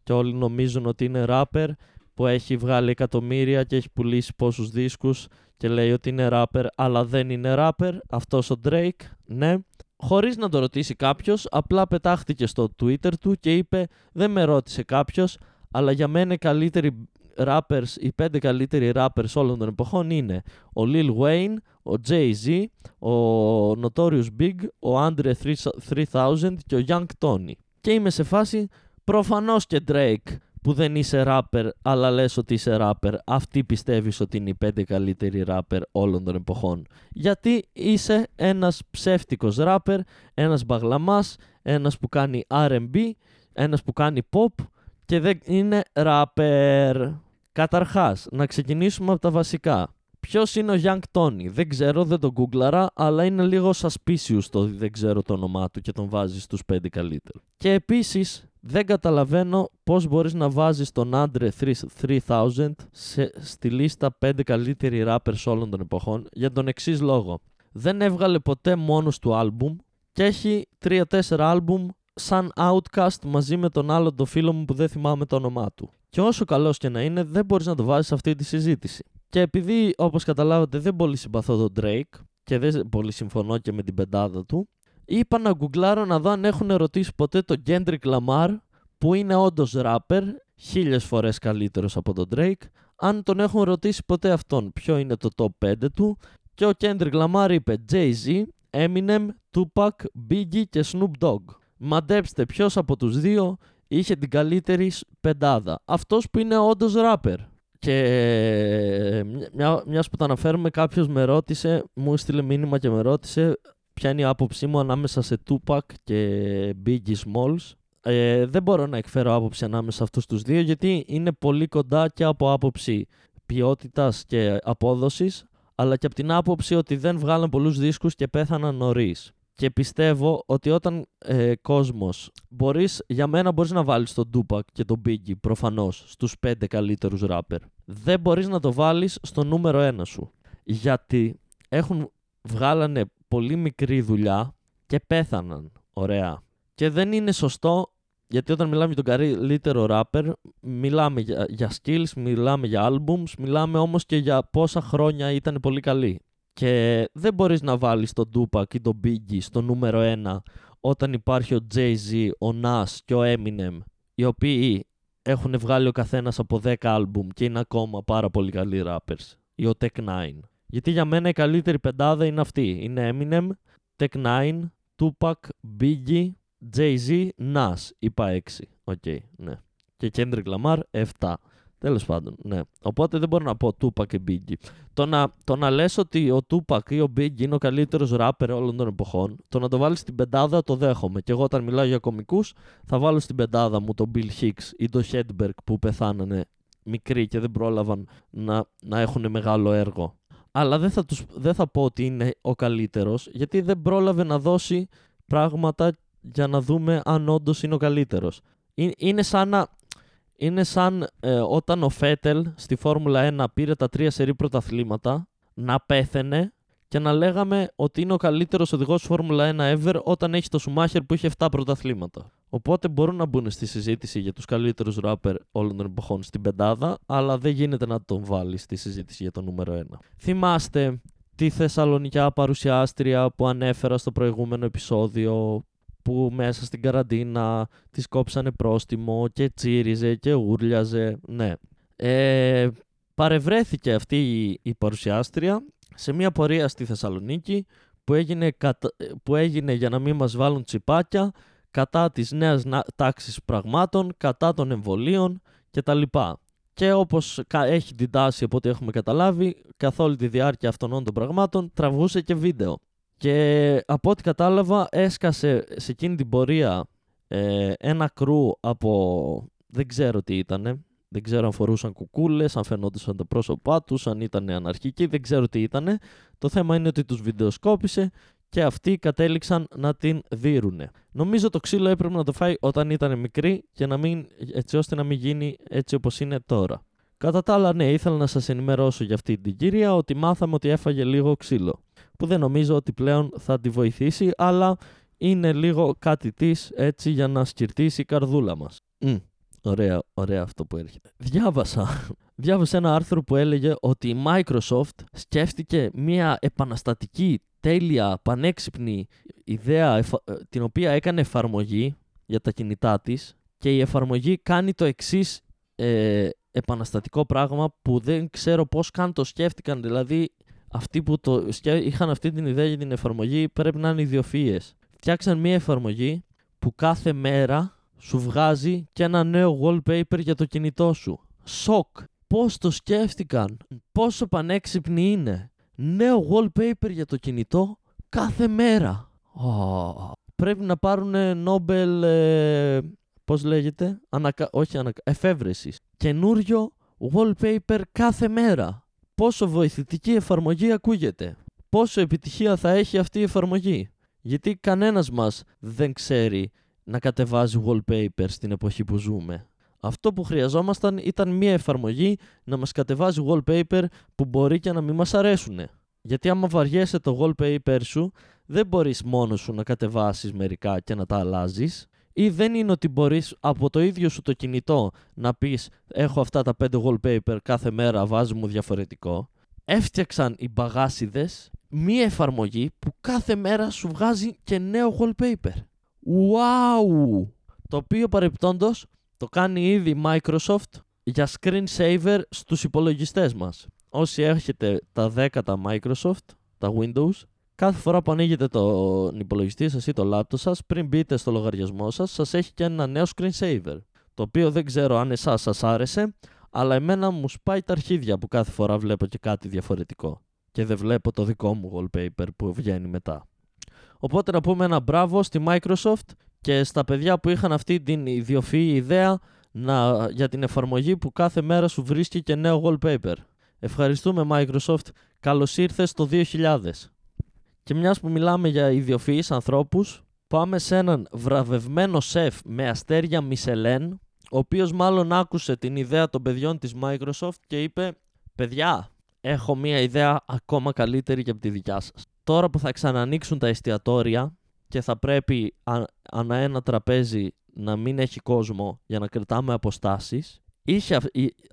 Και όλοι νομίζουν ότι είναι rapper. Που έχει βγάλει εκατομμύρια και έχει πουλήσει πόσους δίσκους και λέει ότι είναι rapper, αλλά δεν είναι rapper. Αυτός ο Drake, ναι. Χωρίς να το ρωτήσει κάποιος, απλά πετάχτηκε στο Twitter του και είπε «Δεν με ρώτησε κάποιος, αλλά για μένα οι καλύτεροι rappers, οι πέντε καλύτεροι rappers όλων των εποχών είναι ο Lil Wayne, ο Jay-Z, ο Notorious Big, ο Andre 3000 και ο Young Tony». Και είμαι σε φάση προφανώς και Drake που δεν είσαι rapper, αλλά λες ότι είσαι rapper, αυτή πιστεύεις ότι είναι οι πέντε καλύτεροι rapper όλων των εποχών. Γιατί είσαι ένας ψεύτικος rapper, ένας μπαγλαμάς, ένας που κάνει R&B ένας που κάνει pop και δεν είναι rapper. Καταρχάς, να ξεκινήσουμε από τα βασικά. Ποιος είναι ο Young Tony, δεν ξέρω, δεν τον γκούγκλαρα, αλλά είναι λίγο suspicious το ότι δεν ξέρω το όνομά του και τον βάζει στους 5 καλύτερους. Και επίσης, δεν καταλαβαίνω πώς μπορείς να βάζεις τον Andre 3000 σε, στη λίστα 5 καλύτεροι rappers όλων των εποχών για τον εξής λόγο. Δεν έβγαλε ποτέ μόνος του άλμπουμ και έχει 3-4 άλμπουμ σαν Outcast μαζί με τον άλλο το φίλο μου που δεν θυμάμαι το όνομά του. Και όσο καλός και να είναι, δεν μπορείς να το βάζεις σε αυτή τη συζήτηση. Και επειδή, όπως καταλάβατε, δεν πολύ συμπαθώ τον Drake και δεν πολύ συμφωνώ και με την πεντάδα του, είπα να γκουγκλάρω να δω αν έχουν ερωτήσει ποτέ τον Kendrick Lamar, που είναι όντως rapper, χίλιες φορές καλύτερος από τον Drake, αν τον έχουν ρωτήσει ποτέ αυτόν ποιο είναι το top 5 του. Και ο Kendrick Lamar είπε Jay-Z, Eminem, Tupac, Biggie και Snoop Dogg. Μαντέψτε ποιος από τους δύο είχε την καλύτερη πεντάδα. Αυτός που είναι όντως rapper. Και μια, μιας που το αναφέρουμε κάποιος με ρώτησε, μου έστειλε μήνυμα και με ρώτησε ποια είναι η άποψή μου ανάμεσα σε Tupac και Biggie Smalls. Ε, δεν μπορώ να εκφέρω άποψη ανάμεσα σε αυτούς τους δύο γιατί είναι πολύ κοντά και από άποψη ποιότητας και απόδοσης αλλά και από την άποψη ότι δεν βγάλαν πολλούς δίσκους και πέθαναν νωρίς. Και πιστεύω ότι όταν ε, κόσμος μπορείς, για μένα μπορείς να βάλεις τον Tupac και τον Biggie προφανώς στους πέντε καλύτερους rapper. Δεν μπορείς να το βάλεις στο νούμερο ένα σου. Γιατί έχουν βγάλανε πολύ μικρή δουλειά και πέθαναν. Ωραία. Και δεν είναι σωστό γιατί όταν μιλάμε για τον καλύτερο rapper, μιλάμε για, για skills, μιλάμε για albums, μιλάμε όμως και για πόσα χρόνια ήταν πολύ καλή. Και δεν μπορείς να βάλεις τον Tupac ή τον Biggie στο νούμερο 1 όταν υπάρχει ο Jay-Z, ο Nas και ο Eminem, οι οποίοι έχουν βγάλει ο καθένας από 10 άλμπουμ και είναι ακόμα πάρα πολύ καλοί rappers. Ή ο Tech 9. Γιατί για μένα η καλύτερη πεντάδα είναι αυτή. Είναι Eminem, Tech 9, Tupac, Biggie, Jay-Z, Nas. Είπα 6. Οκ, οκέι, ναι. Και Kendrick Lamar 7. Τέλος πάντων, ναι. Οπότε δεν μπορώ να πω Tupac και Biggie. Το να, το να λες ότι ο Tupac ή ο Biggie είναι ο καλύτερος ράπερ όλων των εποχών, το να το βάλεις στην πεντάδα το δέχομαι. Και εγώ όταν μιλάω για κομικούς, θα βάλω στην πεντάδα μου τον Bill Hicks ή τον Hedberg που πεθάνανε μικροί και δεν πρόλαβαν να, να έχουν μεγάλο έργο. Αλλά δεν θα, τους, δεν θα πω ότι είναι ο καλύτερος, γιατί δεν πρόλαβε να δώσει πράγματα για να δούμε αν όντως είναι ο καλύτερος. Είναι σαν να είναι σαν ε, όταν ο Φέτελ στη Φόρμουλα 1 πήρε τα τρία σερή πρωταθλήματα, να πέθαινε και να λέγαμε ότι είναι ο καλύτερος οδηγός Φόρμουλα 1 ever όταν έχει το Σουμάχερ που είχε 7 πρωταθλήματα. Οπότε μπορούν να μπουν στη συζήτηση για τους καλύτερους ράπερ όλων των εποχών στην πεντάδα, αλλά δεν γίνεται να τον βάλει στη συζήτηση για το νούμερο 1. Θυμάστε τη Θεσσαλονικιά παρουσιάστρια που ανέφερα στο προηγούμενο επεισόδιο που μέσα στην καραντίνα της κόψανε πρόστιμο και τσίριζε και ούρλιαζε. Ναι. Ε, παρευρέθηκε αυτή η, παρουσιάστρια σε μια πορεία στη Θεσσαλονίκη που έγινε, που έγινε για να μην μας βάλουν τσιπάκια κατά της νέας τάξης πραγμάτων, κατά των εμβολίων κτλ. Και όπως έχει την τάση από ό,τι έχουμε καταλάβει, καθ' όλη τη διάρκεια αυτών των πραγμάτων τραβούσε και βίντεο. Και από ό,τι κατάλαβα έσκασε σε εκείνη την πορεία ε, ένα κρού από δεν ξέρω τι ήτανε. Δεν ξέρω αν φορούσαν κουκούλες, αν φαινόντουσαν τα πρόσωπά τους, αν ήταν αναρχικοί, δεν ξέρω τι ήτανε. Το θέμα είναι ότι τους βιντεοσκόπησε και αυτοί κατέληξαν να την δίρουνε. Νομίζω το ξύλο έπρεπε να το φάει όταν ήταν μικρή και να μην, έτσι ώστε να μην γίνει έτσι όπως είναι τώρα. Κατά τα άλλα, ναι, ήθελα να σας ενημερώσω για αυτή την κυρία ότι μάθαμε ότι έφαγε λίγο ξύλο που δεν νομίζω ότι πλέον θα τη βοηθήσει, αλλά είναι λίγο κάτι της έτσι για να σκυρτήσει η καρδούλα μας. Mm, ωραία, ωραία αυτό που έρχεται. Διάβασα, διάβασα ένα άρθρο που έλεγε ότι η Microsoft σκέφτηκε μια επαναστατική, τέλεια, πανέξυπνη ιδέα ε, την οποία έκανε εφαρμογή για τα κινητά της και η εφαρμογή κάνει το εξής ε, επαναστατικό πράγμα που δεν ξέρω πώς καν το σκέφτηκαν. Δηλαδή αυτοί που το, είχαν αυτή την ιδέα για την εφαρμογή πρέπει να είναι ιδιοφυΐες. Φτιάξαν μια εφαρμογή που κάθε μέρα σου βγάζει και ένα νέο wallpaper για το κινητό σου. Σοκ! Πώς το σκέφτηκαν, πόσο πανέξυπνοι είναι; Νέο wallpaper για το κινητό κάθε μέρα. Πρέπει να πάρουν Nobel ε, πώς λέγεται, ανακα... όχι ανακα... εφεύρεσης. Καινούριο wallpaper κάθε μέρα. Πόσο βοηθητική εφαρμογή ακούγεται; Πόσο επιτυχία θα έχει αυτή η εφαρμογή; Γιατί κανένας μας δεν ξέρει να κατεβάζει wallpaper στην εποχή που ζούμε. Αυτό που χρειαζόμασταν ήταν μια εφαρμογή να μας κατεβάζει wallpaper που μπορεί και να μην μας αρέσουν. Γιατί άμα βαριέσαι το wallpaper σου, δεν μπορείς μόνος σου να κατεβάσεις μερικά και να τα αλλάζεις. Ή δεν είναι ότι μπορείς από το ίδιο σου το κινητό να πεις έχω αυτά τα 5 wallpaper κάθε μέρα βάζει μου διαφορετικό. Έφτιαξαν οι μπαγάσιδες μία εφαρμογή που κάθε μέρα σου βγάζει και νέο wallpaper. Wow! Το οποίο παρεπτόντως το κάνει ήδη η Microsoft για screensaver στους υπολογιστές μας. Όσοι έχετε τα 10 τα Microsoft, τα Windows, κάθε φορά που ανοίγετε τον υπολογιστή σας ή το laptop σας, πριν μπείτε στο λογαριασμό σας, σας έχει και ένα νέο screensaver. Το οποίο δεν ξέρω αν εσάς σας άρεσε, αλλά εμένα μου σπάει τα αρχίδια που κάθε φορά βλέπω και κάτι διαφορετικό. Και δεν βλέπω το δικό μου wallpaper που βγαίνει μετά. Οπότε να πούμε ένα μπράβο στη Microsoft και στα παιδιά που είχαν αυτή την ιδιοφυή ιδέα να, για την εφαρμογή που κάθε μέρα σου βρίσκει και νέο wallpaper. Ευχαριστούμε Microsoft. Καλώς ήρθες το 2000. Και μιας που μιλάμε για ιδιοφυείς ανθρώπους, πάμε σε έναν βραβευμένο σεφ με αστέρια Μισελέν, ο οποίος μάλλον άκουσε την ιδέα των παιδιών της Microsoft και είπε «Παιδιά, έχω μια ιδέα ακόμα καλύτερη και από τη δικιά σας. Τώρα που θα ξανανοίξουν τα εστιατόρια και θα πρέπει ανά ένα τραπέζι να μην έχει κόσμο για να κρατάμε αποστάσεις, είχε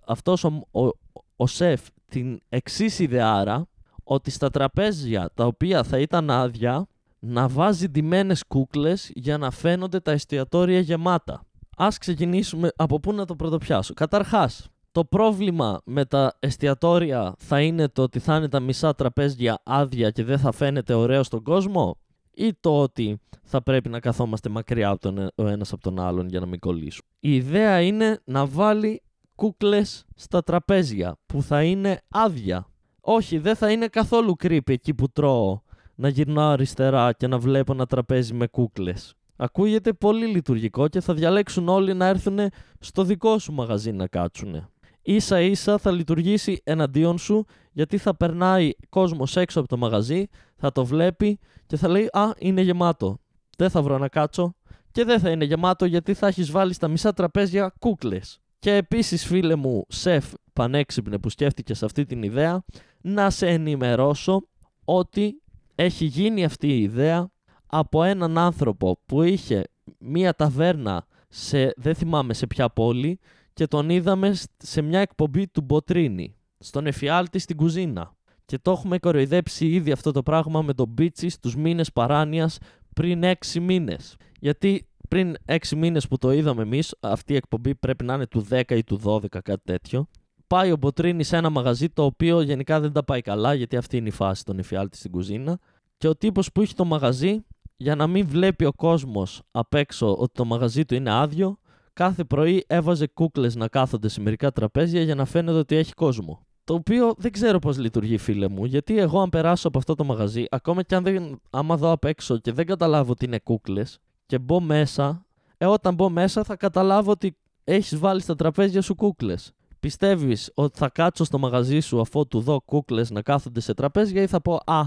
αυτός ο, ο, ο σεφ την εξής ιδεάρα ότι στα τραπέζια τα οποία θα ήταν άδεια να βάζει ντυμένες κούκλες για να φαίνονται τα εστιατόρια γεμάτα. Ας ξεκινήσουμε από πού να το πρωτοπιάσω. Καταρχάς, το πρόβλημα με τα εστιατόρια θα είναι το ότι θα είναι τα μισά τραπέζια άδεια και δεν θα φαίνεται ωραίο στον κόσμο ή το ότι θα πρέπει να καθόμαστε μακριά από τον, ε, ο ένας από τον άλλον για να μην κολλήσουμε. Η ιδέα είναι να βάλει κούκλες στα τραπέζια που θα είναι άδεια. Όχι, δεν θα είναι καθόλου creepy εκεί που τρώω να γυρνάω αριστερά και να βλέπω ένα τραπέζι με κούκλες. Ακούγεται πολύ λειτουργικό και θα διαλέξουν όλοι να έρθουν στο δικό σου μαγαζί να κάτσουν. Ίσα ίσα θα λειτουργήσει εναντίον σου γιατί θα περνάει κόσμος έξω από το μαγαζί, θα το βλέπει και θα λέει «Α, είναι γεμάτο, δεν θα βρω να κάτσω» και δεν θα είναι γεμάτο γιατί θα έχεις βάλει στα μισά τραπέζια κούκλες. Και επίσης φίλε μου, σεφ πανέξυπνε που σκέφτηκες σε αυτή την ιδέα, να σε ενημερώσω ότι έχει γίνει αυτή η ιδέα από έναν άνθρωπο που είχε μία ταβέρνα σε δεν θυμάμαι σε ποια πόλη και τον είδαμε σε μια εκπομπή του Μποτρίνη, στον εφιάλτη στην κουζίνα. Και το έχουμε κοροϊδέψει ήδη αυτό το πράγμα με τον Μπίτσι στους μήνες παράνοιας πριν 6 μήνες. Γιατί πριν 6 μήνες που το είδαμε εμείς, αυτή η εκπομπή πρέπει να είναι του 10 ή του 12 κάτι τέτοιο, πάει ο Μποτρίνη σε ένα μαγαζί το οποίο γενικά δεν τα πάει καλά γιατί αυτή είναι η φάση των εφιάλτη στην κουζίνα και ο τύπος που έχει το μαγαζί για να μην βλέπει ο κόσμος απ' έξω ότι το μαγαζί του είναι άδειο κάθε πρωί έβαζε κούκλες να κάθονται σε μερικά τραπέζια για να φαίνεται ότι έχει κόσμο. Το οποίο δεν ξέρω πώς λειτουργεί, φίλε μου, γιατί εγώ, αν περάσω από αυτό το μαγαζί, ακόμα και αν δεν, άμα δω απ' έξω και δεν καταλάβω ότι είναι κούκλες και μπω μέσα, ε, όταν μπω μέσα θα καταλάβω ότι έχεις βάλει στα τραπέζια σου κούκλες. Πιστεύεις ότι θα κάτσω στο μαγαζί σου αφού του δω κούκλες να κάθονται σε τραπέζια ή θα πω Α,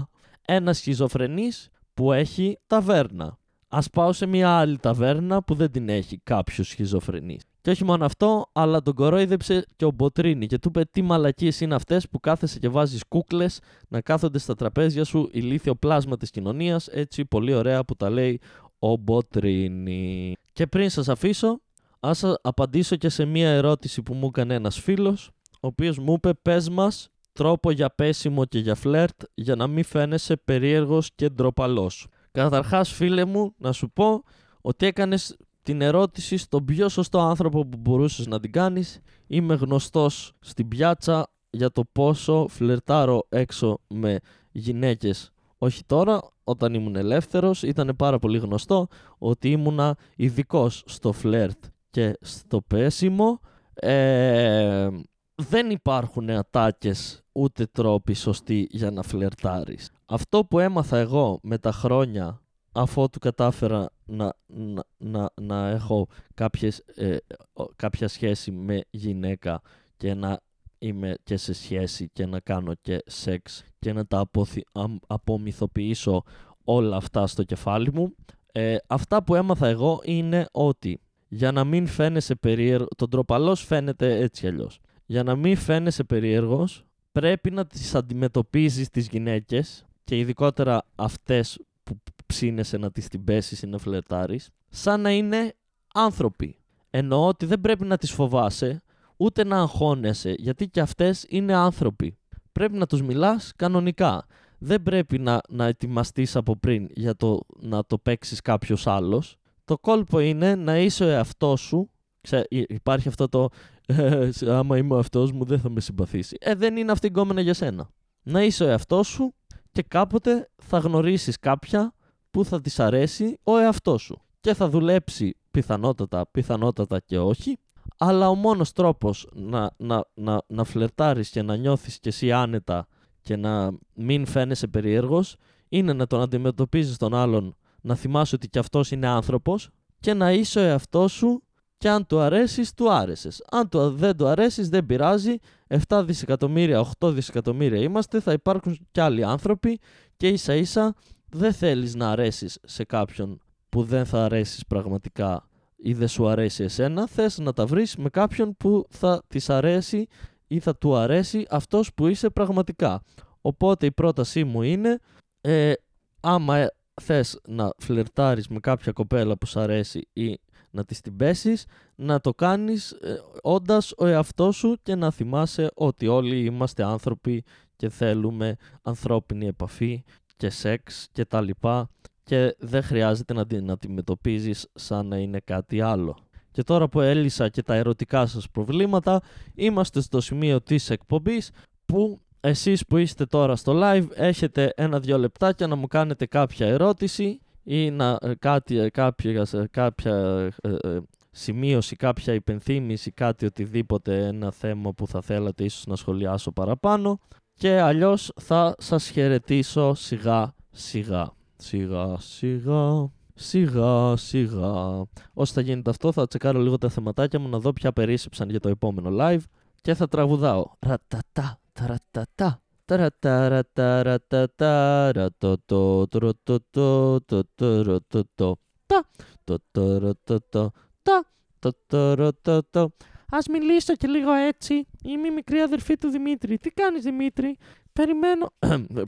ένας σχιζοφρενής που έχει ταβέρνα. Α πάω σε μια άλλη ταβέρνα που δεν την έχει κάποιος σχιζοφρενής. Και όχι μόνο αυτό, αλλά τον κορόιδεψε και ο Μποτρίνη και του είπε τι μαλακίες είναι αυτές που κάθεσαι και βάζεις κούκλες να κάθονται στα τραπέζια σου ηλίθιο πλάσμα της κοινωνίας. Έτσι, πολύ ωραία που τα λέει ο Μποτρίνη. Και πριν σας αφήσω, ας απαντήσω και σε μία ερώτηση που μου έκανε ένας φίλος, ο οποίος μου είπε: Πες μας τρόπο για πέσιμο και για φλερτ για να μην φαίνεσαι περίεργος και ντροπαλός. Καταρχάς φίλε μου να σου πω ότι έκανες την ερώτηση στον πιο σωστό άνθρωπο που μπορούσες να την κάνεις. Είμαι γνωστός στην πιάτσα για το πόσο φλερτάρω έξω με γυναίκες. Όχι τώρα, όταν ήμουν ελεύθερος, ήταν πάρα πολύ γνωστό ότι ήμουνα ειδικός στο φλερτ και στο πέσιμο. Ε, δεν υπάρχουν ατάκες ούτε τρόποι σωστοί για να φλερτάρεις. Αυτό που έμαθα εγώ με τα χρόνια αφότου κατάφερα να, να, να, να έχω κάποιες, ε, κάποια σχέση με γυναίκα και να είμαι και σε σχέση και να κάνω και σεξ και να τα αποθυ, απομυθοποιήσω όλα αυτά στο κεφάλι μου. Ε, αυτά που έμαθα εγώ είναι ότι για να μην φαίνεσαι περίεργο, τον τροπαλός φαίνεται έτσι αλλιώς. Για να μην φαίνεσαι περίεργος, πρέπει να τις αντιμετωπίζεις τις γυναίκες και ειδικότερα αυτές που ψήνεσαι να τις την πέσεις ή να φλερτάρεις, σαν να είναι άνθρωποι. Εννοώ ότι δεν πρέπει να τις φοβάσαι, ούτε να αγχώνεσαι, γιατί και αυτές είναι άνθρωποι. Πρέπει να τους μιλάς κανονικά. Δεν πρέπει να, να ετοιμαστείς από πριν για το να το παίξεις κάποιος άλλος. Το κόλπο είναι να είσαι ο εαυτός σου. Ξέ, υπάρχει αυτό το ε, άμα είμαι ο εαυτός μου δεν θα με συμπαθήσει. Ε, δεν είναι αυτή η γκόμενα για σένα. Να είσαι ο εαυτός σου και κάποτε θα γνωρίσεις κάποια που θα της αρέσει ο εαυτός σου. Και θα δουλέψει πιθανότατα, πιθανότατα και όχι, αλλά ο μόνος τρόπος να, να, να, να φλερτάρεις και να νιώθεις και εσύ άνετα και να μην φαίνεσαι περίεργος είναι να τον αντιμετωπίζεις τον άλλον, να θυμάσαι ότι κι αυτός είναι άνθρωπος και να είσαι ο εαυτός σου και αν του αρέσεις, του άρεσες. Αν του, δεν του αρέσεις, δεν πειράζει. 7 δισεκατομμύρια, 8 δισεκατομμύρια είμαστε, θα υπάρχουν κι άλλοι άνθρωποι και ίσα ίσα δεν θέλεις να αρέσεις σε κάποιον που δεν θα αρέσεις πραγματικά ή δεν σου αρέσει εσένα, θες να τα βρεις με κάποιον που θα της αρέσει ή θα του αρέσει αυτός που είσαι πραγματικά. Οπότε η πρότασή μου είναι, ε, άμα θες να φλερτάρεις με κάποια κοπέλα που σου αρέσει ή να της την πέσεις, να το κάνεις ε, όντας ο εαυτός σου και να θυμάσαι ότι όλοι είμαστε άνθρωποι και θέλουμε ανθρώπινη επαφή και σεξ και τα λοιπά και δεν χρειάζεται να την αντιμετωπίζεις σαν να είναι κάτι άλλο. Και τώρα που έλυσα και τα ερωτικά σας προβλήματα, είμαστε στο σημείο της εκπομπής που εσείς που είστε τώρα στο live έχετε ένα-δυο λεπτάκια να μου κάνετε κάποια ερώτηση ή να, ε, κάτι, ε, κάποια, κάποια ε, σημείωση, κάποια υπενθύμηση, κάτι οτιδήποτε, ένα θέμα που θα θέλατε ίσως να σχολιάσω παραπάνω και αλλιώς θα σας χαιρετήσω σιγά σιγά. Σιγά σιγά. Σιγά, σιγά. Όσο θα γίνεται αυτό, θα τσεκάρω λίγο τα θεματάκια μου να δω ποια περίσσεψαν για το επόμενο live και θα τραγουδάω. Ρατατά, ταρατατά. Ας μιλήσω και λίγο έτσι. Είμαι η μικρή αδερφή του Δημήτρη. Τι κάνεις Δημήτρη; Περιμένω,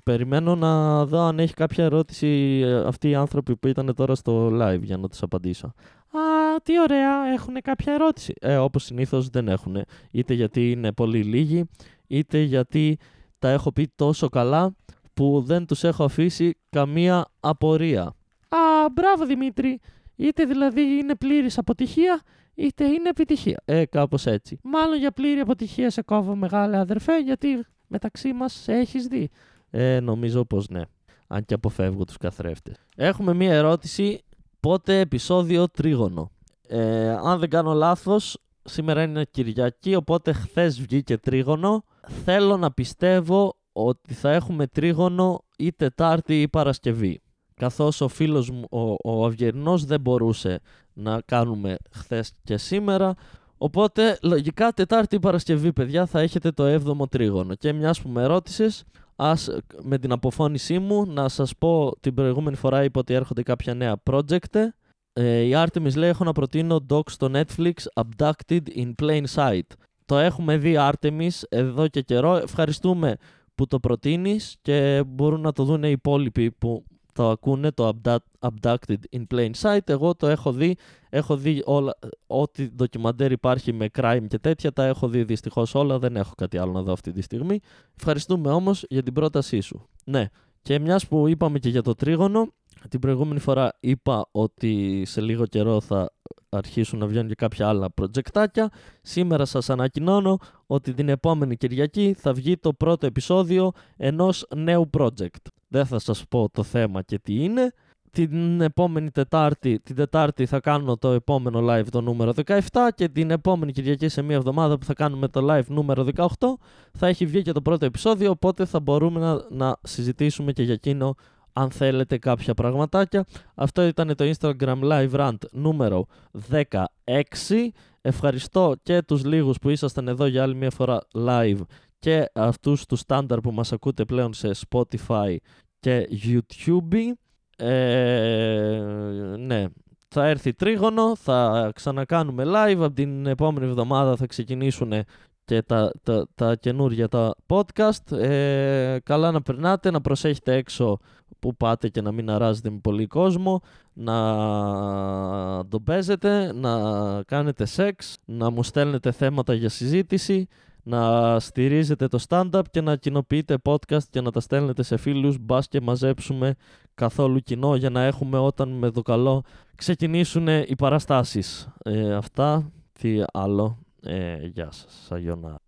περιμένω να δω αν έχει κάποια ερώτηση ε, αυτοί οι άνθρωποι που ήταν τώρα στο live για να τους απαντήσω. Α, τι ωραία, έχουν κάποια ερώτηση. Ε, όπως συνήθως δεν έχουν. Είτε γιατί είναι πολύ λίγοι, είτε γιατί τα έχω πει τόσο καλά που δεν τους έχω αφήσει καμία απορία. Α, μπράβο Δημήτρη. Είτε δηλαδή είναι πλήρης αποτυχία, είτε είναι επιτυχία. Ε, κάπως έτσι. Μάλλον για πλήρη αποτυχία σε κόβω μεγάλε αδερφέ, γιατί μεταξύ μας έχεις δει. Ε, νομίζω πως ναι. Αν και αποφεύγω τους καθρέφτες. Έχουμε μία ερώτηση. Πότε επεισόδιο τρίγωνο; Ε, αν δεν κάνω λάθος, σήμερα είναι Κυριακή, οπότε χθες βγήκε τρίγωνο. Θέλω να πιστεύω ότι θα έχουμε τρίγωνο ή Τετάρτη ή Παρασκευή. Καθώς ο φίλος μου, ο, ο δεν μπορούσε να κάνουμε χθες και σήμερα, Οπότε, λογικά, Τετάρτη ή Παρασκευή, παιδιά, θα έχετε το 7ο τρίγωνο. Και μιας που με ρώτησες, ας με την αποφώνησή μου να σας πω την προηγούμενη φορά είπα ότι έρχονται κάποια νέα project. Ε, η Artemis λέει: Έχω να προτείνω doc στο Netflix Abducted in Plain Sight. Το έχουμε δει Artemis εδώ και καιρό. Ευχαριστούμε που το προτείνεις και μπορούν να το δουν οι υπόλοιποι που το ακούνε το Abducted in Plain Sight. Εγώ το έχω δει, έχω δει όλα, ό,τι ντοκιμαντέρ υπάρχει με crime και τέτοια, τα έχω δει δυστυχώς όλα, δεν έχω κάτι άλλο να δω αυτή τη στιγμή. Ευχαριστούμε όμως για την πρότασή σου. Ναι, και μιας που είπαμε και για το τρίγωνο, την προηγούμενη φορά είπα ότι σε λίγο καιρό θα αρχίσουν να βγαίνουν και κάποια άλλα προτζεκτάκια. Σήμερα σας ανακοινώνω ότι την επόμενη Κυριακή θα βγει το πρώτο επεισόδιο ενός νέου project. Δεν θα σας πω το θέμα και τι είναι. Την επόμενη Τετάρτη, την Τετάρτη θα κάνω το επόμενο live το νούμερο 17 και την επόμενη Κυριακή σε μία εβδομάδα που θα κάνουμε το live νούμερο 18 θα έχει βγει και το πρώτο επεισόδιο οπότε θα μπορούμε να, να συζητήσουμε και για εκείνο αν θέλετε κάποια πραγματάκια. Αυτό ήταν το Instagram Live Rant νούμερο 16. Ευχαριστώ και τους λίγους που ήσασταν εδώ για άλλη μια φορά live και αυτούς τους στάνταρ που μας ακούτε πλέον σε Spotify και YouTube. Ε, ναι, θα έρθει τρίγωνο, θα ξανακάνουμε live, από την επόμενη εβδομάδα θα ξεκινήσουν και τα, τα, τα καινούργια τα podcast. Ε, καλά να περνάτε, να προσέχετε έξω που πάτε και να μην αράζετε με πολύ κόσμο, να τον παίζετε, να κάνετε σεξ, να μου στέλνετε θέματα για συζήτηση, να στηρίζετε το stand-up και να κοινοποιείτε podcast και να τα στέλνετε σε φίλους, μπας και μαζέψουμε καθόλου κοινό για να έχουμε όταν με το καλό ξεκινήσουν οι παραστάσεις. Ε, αυτά, τι άλλο, ε, γεια σας, σαγιονά.